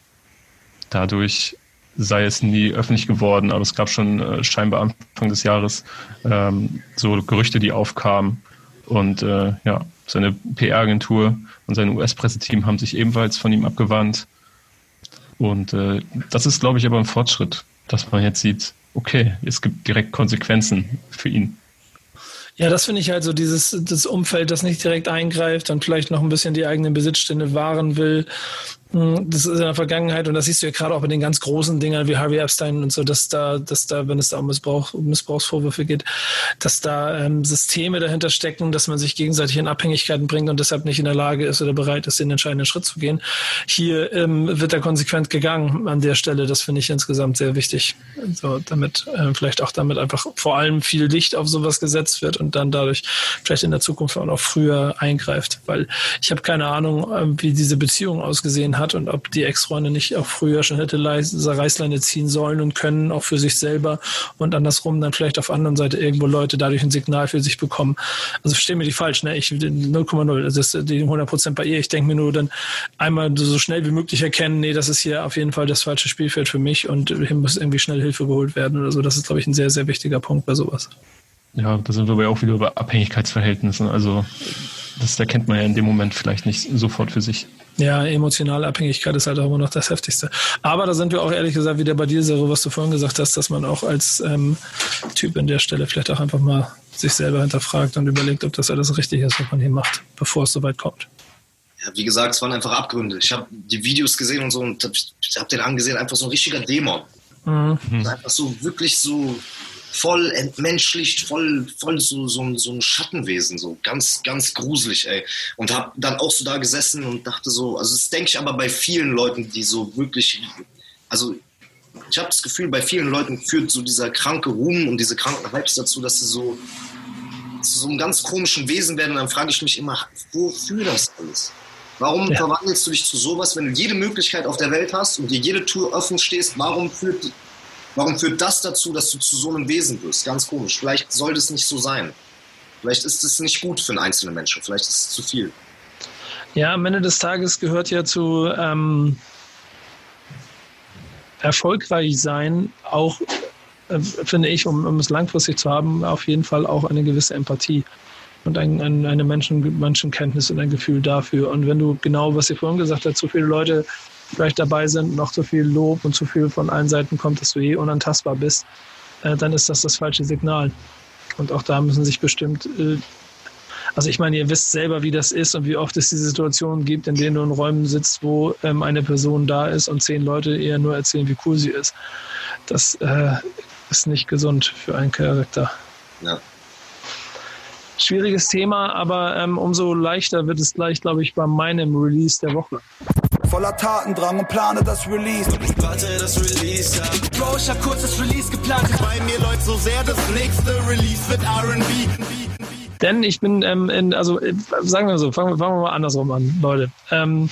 dadurch sei es nie öffentlich geworden, aber es gab schon äh, scheinbar Anfang des Jahres ähm, so Gerüchte, die aufkamen. Und äh, ja, seine PR-Agentur und sein US-Presseteam haben sich ebenfalls von ihm abgewandt. Und äh, das ist, glaube ich, aber ein Fortschritt, dass man jetzt sieht, okay, es gibt direkt Konsequenzen für ihn. Ja, das finde ich halt so, dieses das Umfeld, das nicht direkt eingreift und vielleicht noch ein bisschen die eigenen Besitzstände wahren will das ist in der Vergangenheit und das siehst du ja gerade auch bei den ganz großen Dingern wie Harvey Epstein und so, dass da, dass da, wenn es da um, Missbrauch, um Missbrauchsvorwürfe geht, dass da ähm, Systeme dahinter stecken, dass man sich gegenseitig in Abhängigkeiten bringt und deshalb nicht in der Lage ist oder bereit ist, den entscheidenden Schritt zu gehen. Hier ähm, wird da konsequent gegangen an der Stelle. Das finde ich insgesamt sehr wichtig. So, damit äh, vielleicht auch damit einfach vor allem viel Licht auf sowas gesetzt wird und dann dadurch vielleicht in der Zukunft auch noch früher eingreift. Weil ich habe keine Ahnung, äh, wie diese Beziehung ausgesehen hat hat und ob die Ex-Freundin nicht auch früher schon hätte Reißleine ziehen sollen und können, auch für sich selber und andersrum dann vielleicht auf anderen Seite irgendwo Leute dadurch ein Signal für sich bekommen. Also verstehe mir die falsch, ne? Ich 0,0, das ist die 100 Prozent bei ihr. Ich denke mir nur dann einmal so schnell wie möglich erkennen, nee, das ist hier auf jeden Fall das falsche Spielfeld für mich und hier muss irgendwie schnell Hilfe geholt werden oder so. Das ist, glaube ich, ein sehr, sehr wichtiger Punkt bei sowas. Ja, da sind wir aber auch wieder über Abhängigkeitsverhältnisse. Also das erkennt man ja in dem Moment vielleicht nicht sofort für sich. Ja, emotionale Abhängigkeit ist halt auch immer noch das Heftigste. Aber da sind wir auch ehrlich gesagt wieder bei dir, Sero, was du vorhin gesagt hast, dass man auch als ähm, Typ in der Stelle vielleicht auch einfach mal sich selber hinterfragt und überlegt, ob das alles richtig ist, was man hier macht, bevor es soweit kommt. Ja, wie gesagt, es waren einfach Abgründe. Ich habe die Videos gesehen und so und ich habe den angesehen, einfach so ein richtiger Dämon. Mhm. Einfach so wirklich so voll entmenschlicht, voll, voll so, so, so ein Schattenwesen, so ganz, ganz gruselig, ey. Und hab dann auch so da gesessen und dachte so, also das denke ich aber bei vielen Leuten, die so wirklich, also ich habe das Gefühl, bei vielen Leuten führt so dieser kranke Ruhm und diese kranken Vibes dazu, dass sie so zu so einem ganz komischen Wesen werden. Und dann frage ich mich immer, wofür das alles? Warum ja. verwandelst du dich zu sowas, wenn du jede Möglichkeit auf der Welt hast und dir jede Tür offen stehst? Warum führt Warum führt das dazu, dass du zu so einem Wesen wirst? Ganz komisch. Vielleicht soll das nicht so sein. Vielleicht ist es nicht gut für einen einzelnen Menschen. Vielleicht ist es zu viel. Ja, am Ende des Tages gehört ja zu ähm, erfolgreich sein auch äh, finde ich, um, um es langfristig zu haben, auf jeden Fall auch eine gewisse Empathie und ein, ein, eine Menschen, Menschenkenntnis und ein Gefühl dafür. Und wenn du genau, was ihr vorhin gesagt habt, zu viele Leute vielleicht dabei sind, noch zu viel Lob und zu viel von allen Seiten kommt, dass du eh unantastbar bist, äh, dann ist das das falsche Signal. Und auch da müssen sich bestimmt, äh, also ich meine, ihr wisst selber, wie das ist und wie oft es diese Situationen gibt, in denen du in Räumen sitzt, wo ähm, eine Person da ist und zehn Leute eher nur erzählen, wie cool sie ist. Das äh, ist nicht gesund für einen Charakter. Ja. Schwieriges Thema, aber ähm, umso leichter wird es gleich, glaube ich, bei meinem Release der Woche. Voller Tatendrang und plane das Release. Warte, das Release ab. Bro, ich hab kurz das Release geplant. Bei mir läuft so sehr, das nächste Release wird R&B. Denn ich bin, ähm, in, also äh, sagen wir so, fangen, fangen wir mal andersrum an, Leute. Ähm,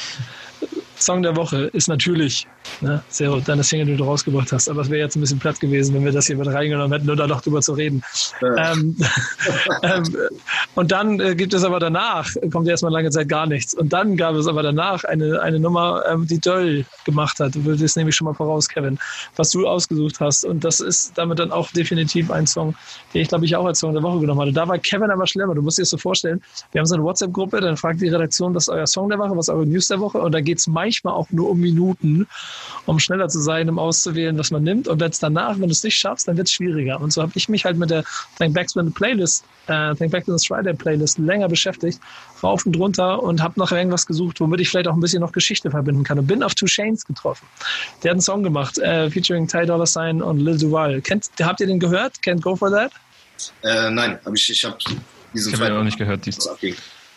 Song der Woche ist natürlich ne, Zero, deine Single, die du rausgebracht hast. Aber es wäre jetzt ein bisschen platt gewesen, wenn wir das hier mit reingenommen hätten, nur da noch drüber zu reden. Ja. Ähm, <laughs> ähm, und dann äh, gibt es aber danach, kommt erstmal lange Zeit gar nichts. Und dann gab es aber danach eine, eine Nummer, ähm, die Döll gemacht hat. Du würdest nämlich schon mal voraus, Kevin, was du ausgesucht hast. Und das ist damit dann auch definitiv ein Song, den ich glaube ich auch als Song der Woche genommen hatte. Da war Kevin aber schlimmer. Du musst dir das so vorstellen, wir haben so eine WhatsApp-Gruppe, dann fragt die Redaktion, was ist euer Song der Woche, was ist eure News der Woche. Und da geht es manchmal auch nur um Minuten, um schneller zu sein, um auszuwählen, was man nimmt. Und jetzt danach, wenn du es nicht schaffst, dann wird es schwieriger. Und so habe ich mich halt mit der Thank Back to the Playlist, äh, Thank Back to the Friday Playlist länger beschäftigt, rauf und runter und habe noch irgendwas gesucht, womit ich vielleicht auch ein bisschen noch Geschichte verbinden kann. Und bin auf Two Chains getroffen. Der hat einen Song gemacht, äh, featuring Ty Dolla Sign und Lil Duval. Kennt, habt ihr den gehört? Can't Go For That? Äh, nein, aber ich, ich habe diesen Ich habe ja auch nicht gehört. Dies.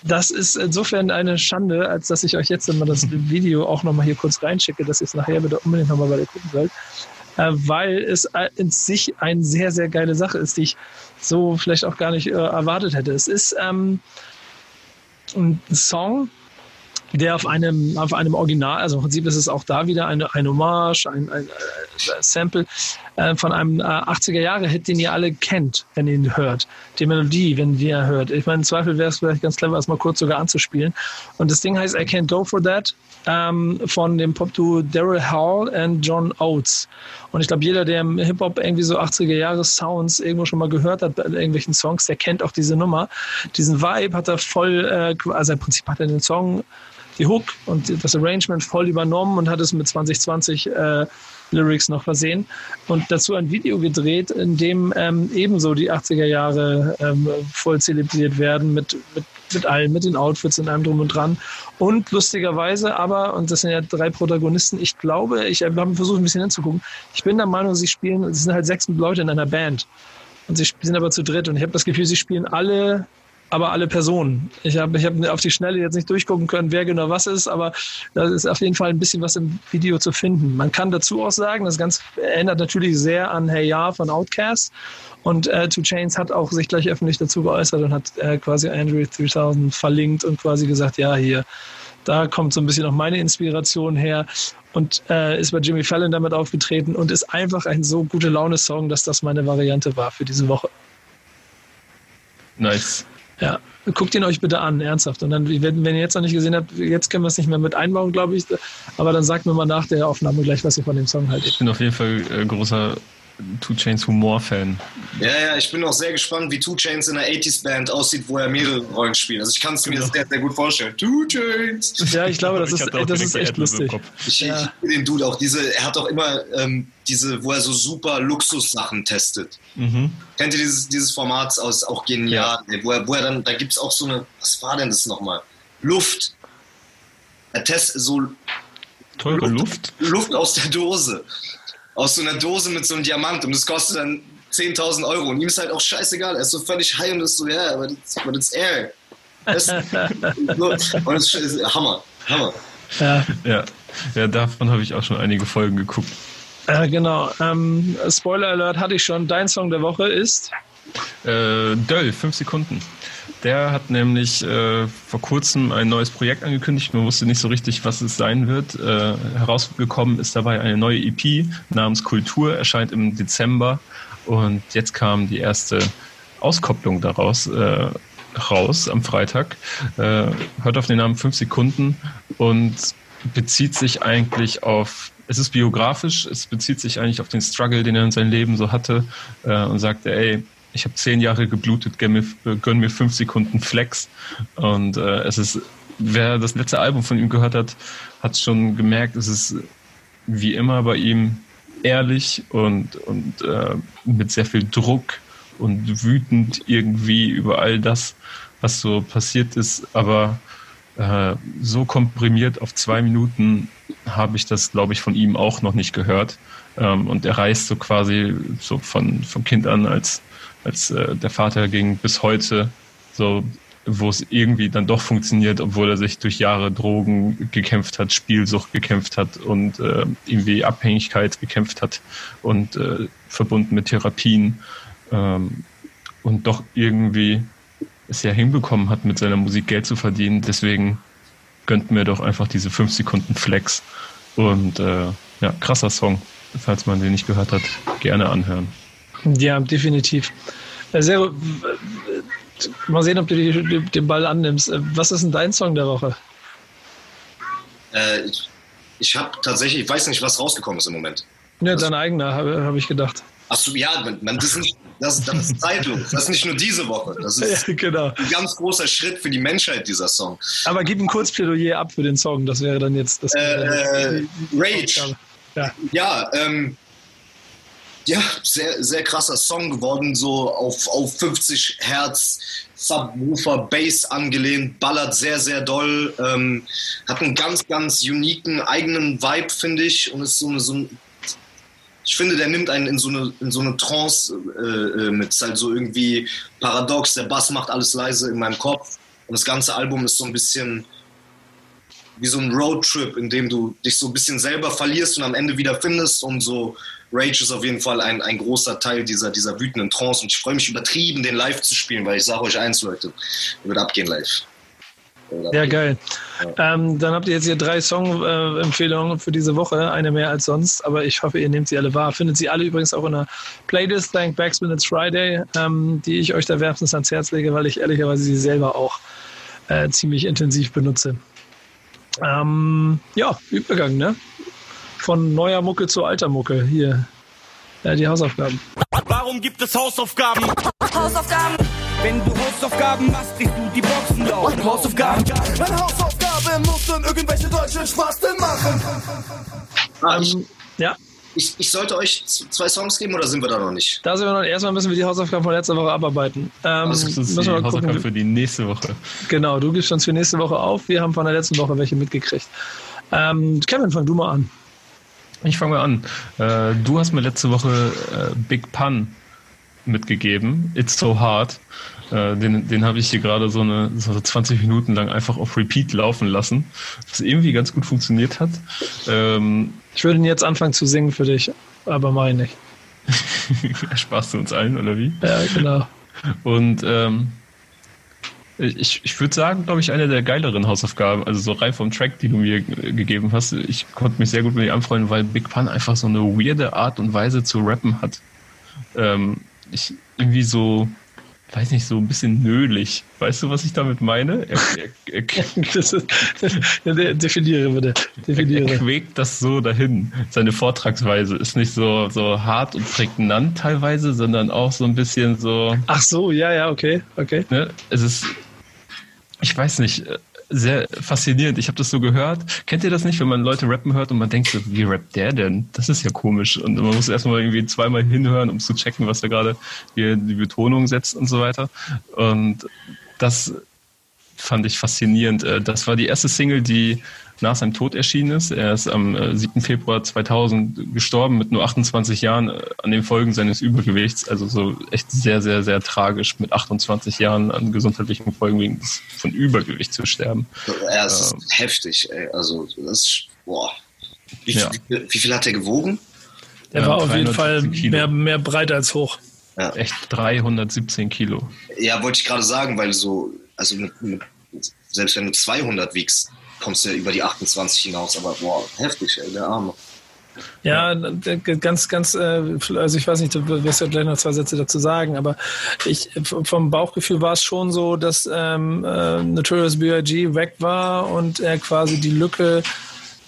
Das ist insofern eine Schande, als dass ich euch jetzt immer das <laughs> Video auch nochmal hier kurz reinschicke, dass ihr es nachher bitte unbedingt nochmal weiter gucken sollt. Äh, weil es in sich eine sehr, sehr geile Sache ist, die ich so vielleicht auch gar nicht äh, erwartet hätte. Es ist ähm, ein Song, der auf einem, auf einem Original, also im Prinzip ist es auch da wieder eine, ein Hommage, ein, ein, ein Sample äh, von einem äh, 80er-Jahre-Hit, den ihr alle kennt, wenn ihr ihn hört. Die Melodie, wenn ihr ihn hört. Ich meine, im Zweifel wäre es vielleicht ganz clever, es mal kurz sogar anzuspielen. Und das Ding heißt I Can't Go For That ähm, von dem Pop-Duo Daryl Hall und John Oates. Und ich glaube, jeder, der im Hip-Hop irgendwie so 80er-Jahre-Sounds irgendwo schon mal gehört hat bei irgendwelchen Songs, der kennt auch diese Nummer. Diesen Vibe hat er voll, äh, also im Prinzip hat er den Song die Hook und das Arrangement voll übernommen und hat es mit 2020 äh, Lyrics noch versehen und dazu ein Video gedreht, in dem ähm, ebenso die 80er Jahre ähm, voll zelebriert werden mit, mit, mit allem, mit den Outfits in einem drum und dran. Und lustigerweise aber, und das sind ja drei Protagonisten, ich glaube, ich habe versucht ein bisschen hinzugucken, ich bin der Meinung, sie spielen, es sind halt sechs Leute in einer Band. Und sie sind aber zu dritt und ich habe das Gefühl, sie spielen alle aber alle Personen. Ich habe ich hab auf die Schnelle jetzt nicht durchgucken können, wer genau was ist, aber da ist auf jeden Fall ein bisschen was im Video zu finden. Man kann dazu auch sagen, das Ganze erinnert natürlich sehr an Hey Ya von Outcast und äh, Two Chains hat auch sich gleich öffentlich dazu geäußert und hat äh, quasi Android 3000 verlinkt und quasi gesagt, ja, hier, da kommt so ein bisschen noch meine Inspiration her und äh, ist bei Jimmy Fallon damit aufgetreten und ist einfach ein so gute Laune-Song, dass das meine Variante war für diese Woche. Nice. Ja, guckt ihn euch bitte an, ernsthaft. Und dann, wenn, wenn ihr jetzt noch nicht gesehen habt, jetzt können wir es nicht mehr mit einbauen, glaube ich. Aber dann sagt mir mal nach der Aufnahme gleich, was ihr von dem Song haltet. Ich bin auf jeden Fall äh, großer Two Chains Humor-Fan. Ja, ja, ich bin auch sehr gespannt, wie Two Chains in einer 80s-Band aussieht, wo er mehrere Rollen spielt. Also ich kann es mir genau. sehr, sehr gut vorstellen. Two Chains! Ja, ich glaube, das, ist, das ist echt lustig. Ich, ja. ich den Dude auch. Diese, er hat auch immer ähm, diese, wo er so super Luxussachen testet. Mhm. Kennt ihr dieses, dieses Format aus, auch genial, ja. wo, er, wo er dann, da gibt es auch so eine, was war denn das nochmal? Luft. Er testet so Teure Luft? Luft aus der Dose aus so einer Dose mit so einem Diamant und das kostet dann 10.000 Euro. Und ihm ist halt auch scheißegal. Er ist so völlig high und ist so, ja, aber das but it's air. Das, <laughs> und es ist Hammer. Hammer. Ja. ja. ja, davon habe ich auch schon einige Folgen geguckt. Äh, genau. Ähm, Spoiler Alert hatte ich schon. Dein Song der Woche ist? Äh, Döll, 5 Sekunden. Der hat nämlich äh, vor kurzem ein neues Projekt angekündigt. Man wusste nicht so richtig, was es sein wird. Äh, herausgekommen ist dabei eine neue EP namens Kultur, erscheint im Dezember. Und jetzt kam die erste Auskopplung daraus äh, raus am Freitag. Äh, hört auf den Namen 5 Sekunden und bezieht sich eigentlich auf, es ist biografisch, es bezieht sich eigentlich auf den Struggle, den er in seinem Leben so hatte äh, und sagte, ey, ich habe zehn Jahre geblutet, gönn mir, gönn mir fünf Sekunden Flex. Und äh, es ist, wer das letzte Album von ihm gehört hat, hat schon gemerkt, es ist wie immer bei ihm ehrlich und, und äh, mit sehr viel Druck und wütend irgendwie über all das, was so passiert ist. Aber äh, so komprimiert auf zwei Minuten habe ich das, glaube ich, von ihm auch noch nicht gehört. Ähm, und er reist so quasi so von, von Kind an, als, als äh, der Vater ging, bis heute so wo es irgendwie dann doch funktioniert, obwohl er sich durch Jahre Drogen gekämpft hat, Spielsucht gekämpft hat und äh, irgendwie Abhängigkeit gekämpft hat und äh, verbunden mit Therapien ähm, und doch irgendwie es ja hinbekommen hat, mit seiner Musik Geld zu verdienen. Deswegen gönnt mir doch einfach diese 5 Sekunden Flex und äh, ja, krasser Song. Falls man den nicht gehört hat, gerne anhören. Ja, definitiv. Sehr, mal sehen, ob du die, den Ball annimmst. Äh, was ist denn dein Song der Woche? Äh, ich ich habe tatsächlich, ich weiß nicht, was rausgekommen ist im Moment. Ja, dein eigener, habe hab ich gedacht. Achso, ja, man, man, das, ist nicht, das, das ist zeitlos. Das ist nicht nur diese Woche. Das ist <laughs> ja, genau. ein ganz großer Schritt für die Menschheit, dieser Song. Aber gib ein Kurzplädoyer ab für den Song. Das wäre dann jetzt das. Äh, Rage. Ja, ja ähm, ja, sehr, sehr krasser Song geworden, so auf, auf 50 Hertz, Subwoofer, Bass angelehnt, ballert sehr, sehr doll, ähm, hat einen ganz, ganz uniken eigenen Vibe, finde ich, und ist so, eine, so ein, ich finde, der nimmt einen in so eine, in so eine Trance äh, äh mit, ist halt so irgendwie paradox, der Bass macht alles leise in meinem Kopf und das ganze Album ist so ein bisschen wie so ein Roadtrip, in dem du dich so ein bisschen selber verlierst und am Ende wieder findest und so Rage ist auf jeden Fall ein, ein großer Teil dieser, dieser wütenden Trance und ich freue mich übertrieben, den live zu spielen, weil ich sage euch eins, Leute, wird abgehen live. Ja, geil. Ja. Ähm, dann habt ihr jetzt hier drei Song-Empfehlungen für diese Woche, eine mehr als sonst, aber ich hoffe, ihr nehmt sie alle wahr. Findet sie alle übrigens auch in der Playlist Thank Backs It's Friday, ähm, die ich euch da wärmstens ans Herz lege, weil ich ehrlicherweise sie selber auch äh, ziemlich intensiv benutze. Ähm, ja, Übergang, ne? Von neuer Mucke zu alter Mucke. Hier, ja, die Hausaufgaben. Warum gibt es Hausaufgaben? Hausaufgaben. Wenn du Hausaufgaben machst, kriegst du die Boxen laut. Hausaufgaben. Meine Hausaufgabe muss dann irgendwelche deutschen Spasten machen. Ah, ich, ähm, ja. Ich, ich, sollte euch zwei Songs geben oder sind wir da noch nicht? Da sind wir noch. Erstmal müssen wir die Hausaufgaben von letzter Woche abarbeiten. Ähm, das ist die Hausaufgaben für die nächste Woche. Genau, du gibst uns für nächste Woche auf. Wir haben von der letzten Woche welche mitgekriegt. Ähm, Kevin, fang du mal an. Ich fange mal an. Äh, du hast mir letzte Woche äh, Big Pun mitgegeben. It's so hard. Äh, den den habe ich hier gerade so eine so 20 Minuten lang einfach auf Repeat laufen lassen, was irgendwie ganz gut funktioniert hat. Ähm, ich würde ihn jetzt anfangen zu singen für dich, aber mache ich. <laughs> Spaß zu uns allen, oder wie? Ja, genau. Und ähm, ich, ich würde sagen, glaube ich, eine der geileren Hausaufgaben, also so rein vom Track, die du mir gegeben hast. Ich konnte mich sehr gut mit dir anfreunden, weil Big Pun einfach so eine weirde Art und Weise zu rappen hat. Ähm, ich irgendwie so, weiß nicht, so ein bisschen nölig. Weißt du, was ich damit meine? Er, er, er, <laughs> ist, definiere bitte. Definiere. Er, quäkt das so dahin. Seine Vortragsweise ist nicht so, so hart und prägnant teilweise, sondern auch so ein bisschen so. Ach so, ja, ja, okay, okay. Ne? Es ist ich weiß nicht, äh, sehr faszinierend. Ich habe das so gehört. Kennt ihr das nicht, wenn man Leute rappen hört und man denkt so, wie rappt der denn? Das ist ja komisch. Und man muss erstmal irgendwie zweimal hinhören, um zu checken, was er gerade hier die Betonung setzt und so weiter. Und das fand ich faszinierend. Äh, das war die erste Single, die nach seinem Tod erschienen ist. Er ist am 7. Äh, Februar 2000 gestorben mit nur 28 Jahren äh, an den Folgen seines Übergewichts. Also so echt sehr, sehr, sehr tragisch mit 28 Jahren an gesundheitlichen Folgen wegen von Übergewicht zu sterben. Ja, es ist ähm, heftig. Ey. Also das ist, boah. Wie, ja. wie, wie, viel hat er gewogen? Er war auf jeden Fall mehr, mehr breit als hoch. Ja. Echt 317 Kilo. Ja, wollte ich gerade sagen, weil so, also mit, mit, selbst wenn du 200 wiegst, kommst du ja über die 28 hinaus. Aber boah, heftig, ey, der Arme. Ja, ganz, ganz, äh, also ich weiß nicht, du wirst ja gleich noch zwei Sätze dazu sagen, aber ich, vom Bauchgefühl war es schon so, dass ähm, äh, Notorious B.I.G. weg war und er quasi die Lücke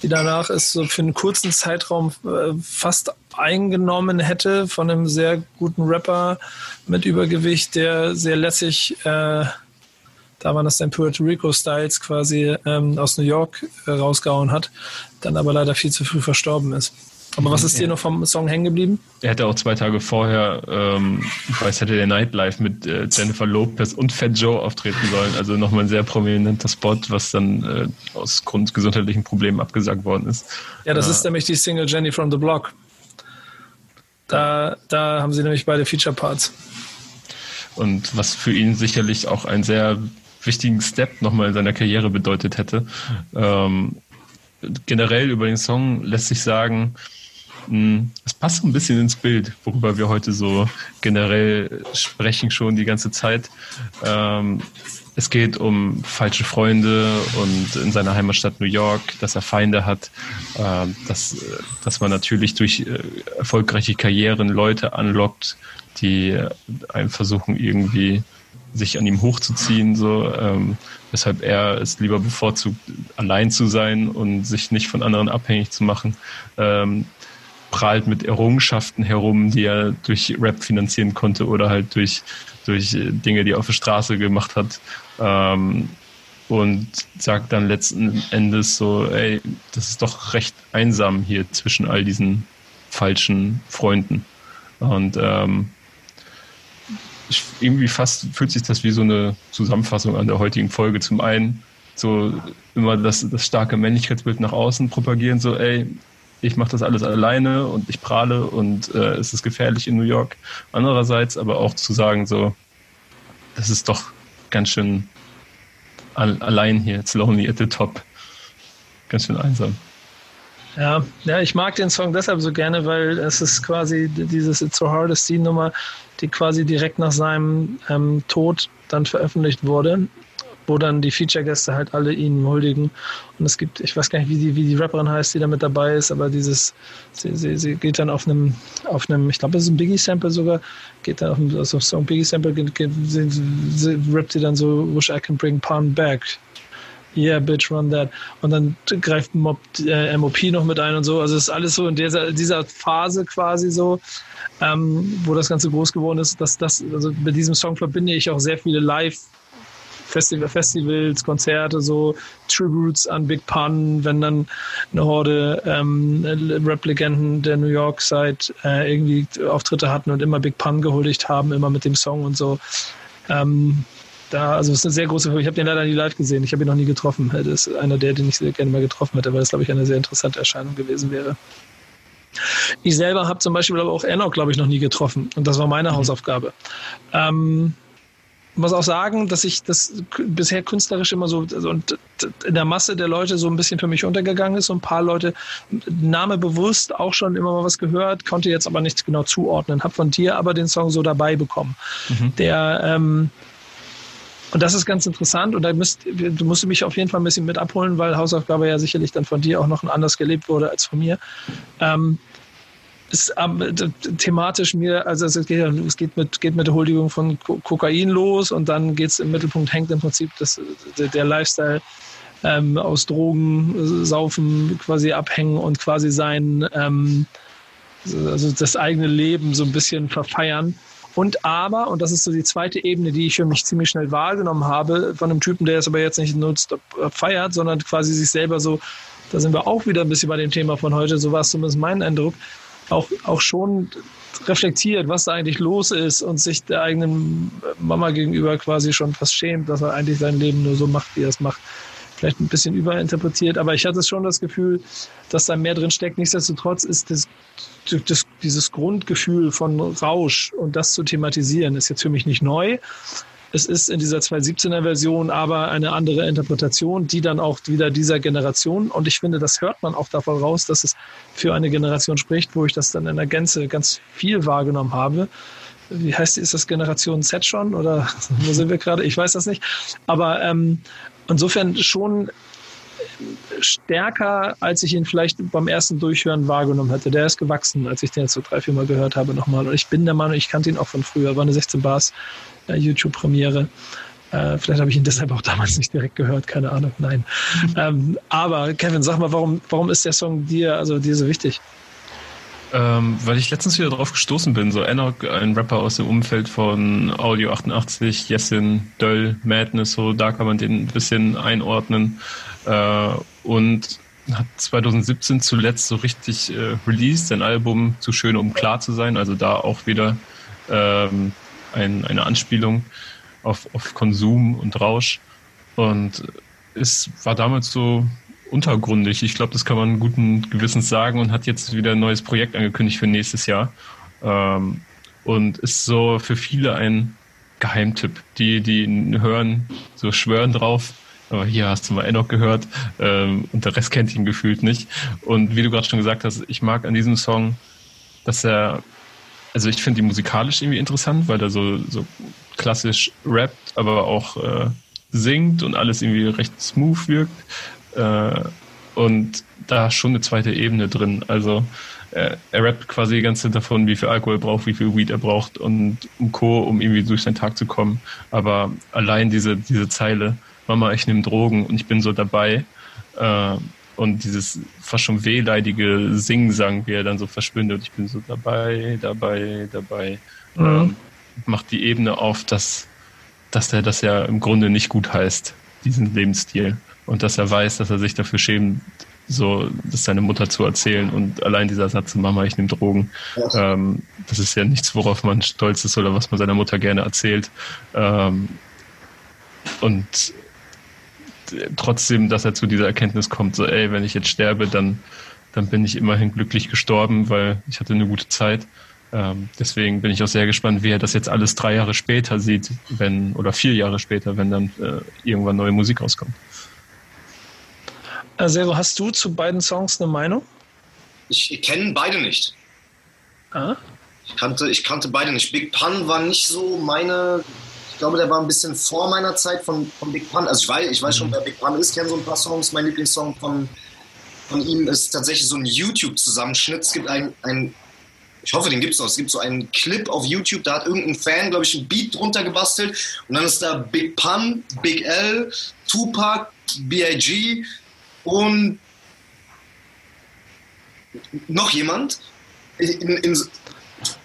die danach es so für einen kurzen Zeitraum äh, fast eingenommen hätte von einem sehr guten Rapper mit Übergewicht, der sehr lässig, äh, da waren das dann Puerto Rico Styles quasi ähm, aus New York äh, rausgehauen hat, dann aber leider viel zu früh verstorben ist. Aber was ist dir noch vom Song hängen geblieben? Er hätte auch zwei Tage vorher ähm, bei Saturday Night Live mit äh, Jennifer Lopez und Fat Joe auftreten sollen. Also nochmal ein sehr prominenter Spot, was dann äh, aus Grund gesundheitlichen Problemen abgesagt worden ist. Ja, das äh, ist nämlich die Single Jenny from the Block. Da, da haben sie nämlich beide Feature Parts. Und was für ihn sicherlich auch einen sehr wichtigen Step nochmal in seiner Karriere bedeutet hätte. Ähm, generell über den Song lässt sich sagen, hm, es passt so ein bisschen ins Bild, worüber wir heute so generell sprechen schon die ganze Zeit. Ähm, es geht um falsche Freunde und in seiner Heimatstadt New York, dass er Feinde hat, äh, dass, dass man natürlich durch äh, erfolgreiche Karrieren Leute anlockt, die einem versuchen irgendwie sich an ihm hochzuziehen, so ähm, weshalb er es lieber bevorzugt, allein zu sein und sich nicht von anderen abhängig zu machen. Ähm, prahlt mit Errungenschaften herum, die er durch Rap finanzieren konnte oder halt durch, durch Dinge, die er auf der Straße gemacht hat. Ähm, und sagt dann letzten Endes so, ey, das ist doch recht einsam hier zwischen all diesen falschen Freunden. Und ähm, ich, irgendwie fast fühlt sich das wie so eine Zusammenfassung an der heutigen Folge. Zum einen so immer das, das starke Männlichkeitsbild nach außen propagieren, so ey, ich mache das alles alleine und ich prahle und äh, es ist gefährlich in New York. Andererseits aber auch zu sagen, so, das ist doch ganz schön allein hier, it's lonely at the top. Ganz schön einsam. Ja, ja, ich mag den Song deshalb so gerne, weil es ist quasi dieses It's so hard as Nummer, die quasi direkt nach seinem ähm, Tod dann veröffentlicht wurde wo dann die Feature-Gäste halt alle ihn huldigen. Und es gibt, ich weiß gar nicht, wie die, wie die Rapperin heißt, die da mit dabei ist, aber dieses, sie, sie, sie geht dann auf einem, auf einem, ich glaube, es ist ein Biggie-Sample sogar, geht dann auf einem, also Song Biggie-Sample, sie, rappt sie dann so, Wish I can bring Pan back. Yeah, bitch, run that. Und dann greift Mob, äh, MOP noch mit ein und so. Also es ist alles so in dieser, dieser Phase quasi so, ähm, wo das Ganze groß geworden ist. Dass das, also mit diesem Song verbinde ich auch sehr viele Live- Festival, Festivals, Konzerte, so Tributes an Big Pun, wenn dann eine Horde ähm, Rap-Legenden der New York Side äh, irgendwie Auftritte hatten und immer Big Pun gehuldigt haben, immer mit dem Song und so. Ähm, da, also es ist eine sehr große, ich habe den leider nie live gesehen, ich habe ihn noch nie getroffen. Das ist einer der, den ich sehr gerne mal getroffen hätte, weil das, glaube ich, eine sehr interessante Erscheinung gewesen wäre. Ich selber habe zum Beispiel aber auch Enoch, glaube ich, noch nie getroffen. Und das war meine mhm. Hausaufgabe. Ähm, muss auch sagen, dass ich das bisher künstlerisch immer so also und in der Masse der Leute so ein bisschen für mich untergegangen ist. So ein paar Leute Name bewusst auch schon immer mal was gehört, konnte jetzt aber nichts genau zuordnen. Hab von dir aber den Song so dabei bekommen, mhm. der ähm, und das ist ganz interessant und da müsst, du musst mich auf jeden Fall ein bisschen mit abholen, weil Hausaufgabe ja sicherlich dann von dir auch noch anders gelebt wurde als von mir. Ähm, ist ähm, thematisch mir, also es geht, es geht mit, geht mit der Huldigung von Kokain los und dann geht es im Mittelpunkt, hängt im Prinzip das, der Lifestyle ähm, aus Drogen, Saufen quasi abhängen und quasi sein, ähm, also das eigene Leben so ein bisschen verfeiern. Und aber, und das ist so die zweite Ebene, die ich für mich ziemlich schnell wahrgenommen habe, von einem Typen, der es aber jetzt nicht nutzt, feiert, sondern quasi sich selber so, da sind wir auch wieder ein bisschen bei dem Thema von heute, so war es zumindest mein Eindruck, auch, auch schon reflektiert, was da eigentlich los ist und sich der eigenen Mama gegenüber quasi schon fast schämt, dass er eigentlich sein Leben nur so macht, wie er es macht. Vielleicht ein bisschen überinterpretiert, aber ich hatte schon das Gefühl, dass da mehr drin steckt. Nichtsdestotrotz ist das, das, dieses Grundgefühl von Rausch und das zu thematisieren, ist jetzt für mich nicht neu. Es ist in dieser 2017er Version aber eine andere Interpretation, die dann auch wieder dieser Generation, und ich finde, das hört man auch davon raus, dass es für eine Generation spricht, wo ich das dann in der Gänze ganz viel wahrgenommen habe. Wie heißt ist das Generation Z schon oder wo sind wir gerade? Ich weiß das nicht. Aber ähm, insofern schon stärker, als ich ihn vielleicht beim ersten Durchhören wahrgenommen hätte. Der ist gewachsen, als ich den jetzt so drei, vier Mal gehört habe nochmal. Und ich bin der Meinung, ich kannte ihn auch von früher. War eine 16 Bars äh, YouTube-Premiere. Äh, vielleicht habe ich ihn deshalb auch damals nicht direkt gehört, keine Ahnung, nein. <laughs> ähm, aber Kevin, sag mal, warum, warum ist der Song dir, also dir so wichtig? Ähm, weil ich letztens wieder drauf gestoßen bin, so Enoch, ein Rapper aus dem Umfeld von Audio 88, Jessin, Döll, Madness, so da kann man den ein bisschen einordnen. Äh, und hat 2017 zuletzt so richtig äh, released, sein Album Zu schön, um klar zu sein. Also da auch wieder ähm, ein, eine Anspielung auf, auf Konsum und Rausch. Und es war damals so untergründig. Ich glaube, das kann man guten Gewissens sagen und hat jetzt wieder ein neues Projekt angekündigt für nächstes Jahr. Ähm, und ist so für viele ein Geheimtipp. Die, die hören, so schwören drauf. Aber hier hast du mal Enoch gehört ähm, und der Rest kennt ihn gefühlt nicht. Und wie du gerade schon gesagt hast, ich mag an diesem Song, dass er, also ich finde ihn musikalisch irgendwie interessant, weil er so, so klassisch rappt, aber auch äh, singt und alles irgendwie recht smooth wirkt. Äh, und da schon eine zweite Ebene drin. Also äh, er rappt quasi die ganze Zeit davon, wie viel Alkohol er braucht, wie viel Weed er braucht und um Co., um irgendwie durch seinen Tag zu kommen. Aber allein diese, diese Zeile, Mama, ich nehme Drogen und ich bin so dabei. Äh, und dieses fast schon wehleidige Singsang, wie er dann so verschwindet, ich bin so dabei, dabei, dabei, mhm. ähm, macht die Ebene auf, dass, dass er das ja im Grunde nicht gut heißt, diesen Lebensstil und dass er weiß, dass er sich dafür schämt, so das seine Mutter zu erzählen und allein dieser Satz, Mama, ich nehme Drogen, ja. ähm, das ist ja nichts, worauf man stolz ist oder was man seiner Mutter gerne erzählt. Ähm, und trotzdem, dass er zu dieser Erkenntnis kommt, so, ey, wenn ich jetzt sterbe, dann, dann bin ich immerhin glücklich gestorben, weil ich hatte eine gute Zeit. Ähm, deswegen bin ich auch sehr gespannt, wie er das jetzt alles drei Jahre später sieht, wenn, oder vier Jahre später, wenn dann äh, irgendwann neue Musik rauskommt. Sero, hast du zu beiden Songs eine Meinung? Ich kenne beide nicht. Ah? Ich kannte, ich kannte beide nicht. Big Pun war nicht so meine. Ich glaube, der war ein bisschen vor meiner Zeit von, von Big Pun. Also ich weiß, ich weiß schon, wer Big Pun ist, kenne so ein paar Songs. Mein Lieblingssong von, von ihm ist tatsächlich so ein YouTube-Zusammenschnitt. Es gibt ein, ein ich hoffe, den gibt es noch. Es gibt so einen Clip auf YouTube, da hat irgendein Fan, glaube ich, ein Beat drunter gebastelt und dann ist da Big Pun, Big L, Tupac, B.I.G., und noch jemand in, in,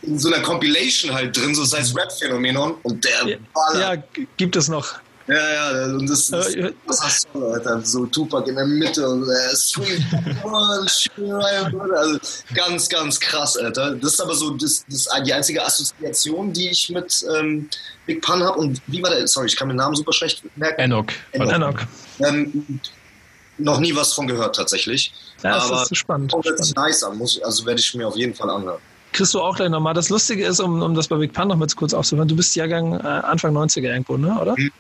in, so einer Compilation halt drin, so heißt Rap-Phänomenon und der ja, Ja, gibt es noch. Ja, ja, und das, das, das hast du, Alter, so Tupac in der Mitte und äh, Sweet also ganz, ganz krass, Alter. Das ist aber so das, das die einzige Assoziation, die ich mit ähm, Big Pun habe. Und wie war der, sorry, ich kann den Namen super schlecht merken. Enoch. Enoch. Enoch. Ähm, noch nie was von gehört tatsächlich. Ja, das Aber ist spannend. Das ist nice an, muss, also werde ich mir auf jeden Fall anhören. Kriegst du auch gleich nochmal. Das Lustige ist, um, um das bei Big Pan noch mal kurz aufzuhören, du bist Jahrgang äh, Anfang 90er irgendwo, ne? oder? Mhm.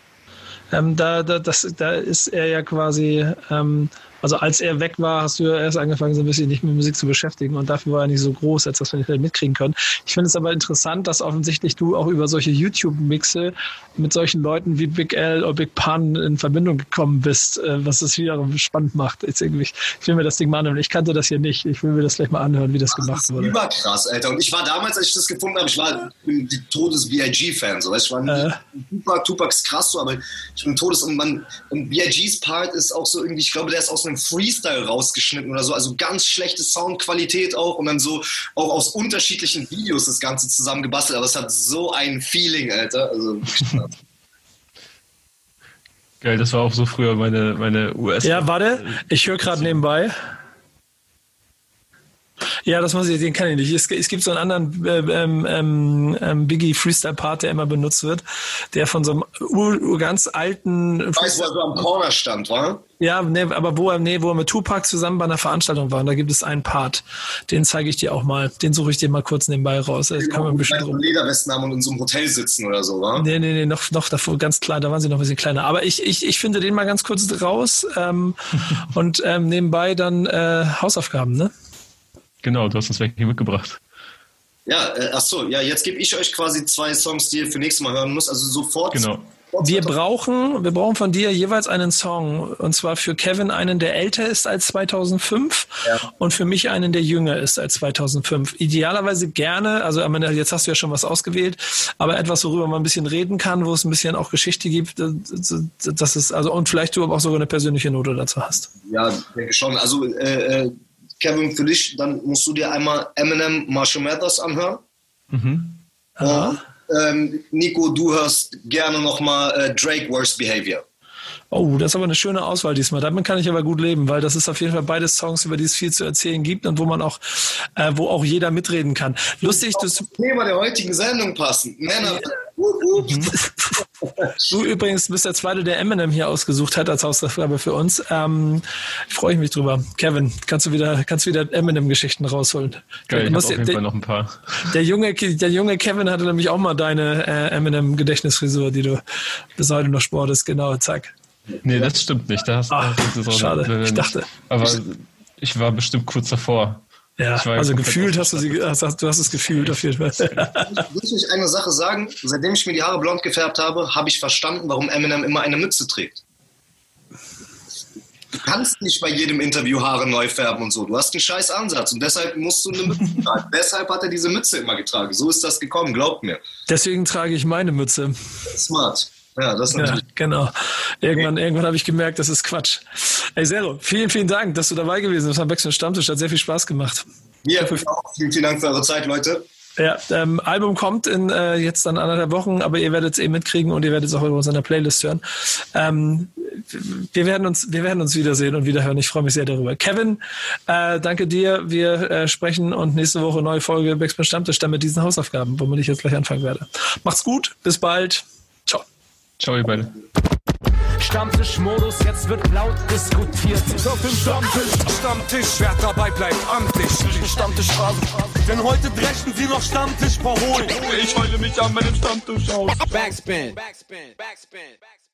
Ähm, da, da, das, da ist er ja quasi ähm, also als er weg war, hast du ja erst angefangen, so ein bisschen nicht mit Musik zu beschäftigen und dafür war er nicht so groß, als dass wir nicht mitkriegen können. Ich finde es aber interessant, dass offensichtlich du auch über solche YouTube-Mixe mit solchen Leuten wie Big L oder Big Pun in Verbindung gekommen bist, äh, was es wiederum spannend macht. Jetzt irgendwie, ich will mir das Ding mal anhören. Ich kannte das hier nicht. Ich will mir das gleich mal anhören, wie das, das gemacht wurde. Das ist überkrass, Alter. Und ich war damals, als ich das gefunden habe, ich war ein Todes-B.I.G.-Fan. So. Ich war äh. Tupac, Tupac ist krass so, aber ich bin Todes- und man, und B.I.G.'s Part ist auch so irgendwie, ich glaube, der ist aus einem Freestyle rausgeschnitten oder so, also ganz schlechte Soundqualität auch und dann so auch aus unterschiedlichen Videos das Ganze zusammengebastelt, aber es hat so ein Feeling, Alter. Also <laughs> Geil, das war auch so früher meine, meine US. Ja, warte, ich höre gerade nebenbei. Ja, das muss ich, den kann ich nicht. Es, es gibt so einen anderen äh, ähm, ähm, ähm, Biggie Freestyle Part, der immer benutzt wird, der von so einem ur, ganz alten. Weißt du, wo er so am Corner stand, war? Ja, nee, aber wo er, nee, wo er mit Tupac zusammen bei einer Veranstaltung war, und da gibt es einen Part. Den zeige ich dir auch mal. Den suche ich dir mal kurz nebenbei raus. Das kann man bestimmt rum. Lederwesten haben und in so einem Hotel sitzen oder so, wa? Nee, nee, nee, noch, noch davor ganz klein, da waren sie noch ein bisschen kleiner. Aber ich, ich, ich finde den mal ganz kurz raus ähm, <laughs> und ähm, nebenbei dann äh, Hausaufgaben, ne? Genau, du hast uns welche mitgebracht. Ja, äh, ach so, ja, jetzt gebe ich euch quasi zwei Songs, die ihr für nächstes Mal hören müsst. Also sofort, genau. Wir brauchen, wir brauchen von dir jeweils einen Song. Und zwar für Kevin einen, der älter ist als 2005 ja. und für mich einen, der jünger ist als 2005. Idealerweise gerne, also jetzt hast du ja schon was ausgewählt, aber etwas, worüber man ein bisschen reden kann, wo es ein bisschen auch Geschichte gibt, das ist, also, und vielleicht du aber auch sogar eine persönliche Note dazu hast. Ja, denke schon. Also, äh, äh, Kevin, für dich, dann musst du dir einmal Eminem Marshall Mathers anhören. Mhm. Und, ähm, Nico, du hörst gerne nochmal äh, Drake Worst Behavior. Oh, das ist aber eine schöne Auswahl diesmal. Damit kann ich aber gut leben, weil das ist auf jeden Fall beide Songs, über die es viel zu erzählen gibt und wo man auch, äh, wo auch jeder mitreden kann. Lustig, das Thema der heutigen Sendung passen. Männer. <laughs> Du übrigens bist der zweite, der Eminem hier ausgesucht hat als Hausaufgabe für uns. Ähm, Freue ich mich drüber. Kevin, kannst du wieder, kannst du wieder Eminem-Geschichten rausholen? Geil, ich habe auf jeden der, Fall noch ein paar. Der junge, der junge Kevin hatte nämlich auch mal deine äh, Eminem-Gedächtnisfrisur, die du bis heute noch sportest. Genau, zack. Nee, das stimmt nicht. Da hast, Ach, schade, ich dachte. Aber ich war bestimmt kurz davor. Ja, also gefühlt hast du sie, hast, du hast es gefühlt auf jeden Fall. Muss ich eine Sache sagen? Seitdem ich mir die Haare blond gefärbt habe, habe ich verstanden, warum Eminem immer eine Mütze trägt. Du kannst nicht bei jedem Interview Haare neu färben und so. Du hast einen scheiß Ansatz und deshalb musst du eine Mütze <laughs> tragen. deshalb hat er diese Mütze immer getragen. So ist das gekommen, glaubt mir. Deswegen trage ich meine Mütze. Smart. Ja, das ist natürlich. Ja, genau. Irgendwann, irgendwann habe ich gemerkt, das ist Quatsch. Ey, Zero, vielen, vielen Dank, dass du dabei gewesen bist am Wechsel Stammtisch. Hat sehr viel Spaß gemacht. Ja, vielen, vielen Dank für eure Zeit, Leute. Ja, ähm, Album kommt in äh, jetzt dann anderthalb Wochen, aber ihr werdet es eh mitkriegen und ihr werdet es auch über uns in der Playlist hören. Ähm, wir werden uns, wir werden uns wiedersehen und wiederhören. Ich freue mich sehr darüber. Kevin, äh, danke dir. Wir äh, sprechen und nächste Woche neue Folge Backspin Stammtisch dann mit diesen Hausaufgaben, womit ich jetzt gleich anfangen werde. Macht's gut, bis bald. Ciao. Ciao, ihr beide. Stammtischmodus, jetzt wird laut diskutiert. Auf dem Stammtisch, Stammtisch, wer dabei bleibt, amtlich. Stammtisch Phase. Denn heute brechen sie noch Stammtisch verholen. Ich heule mich an meinem Stammtisch aus. Backspin. Backspin. Backspin. Backspin.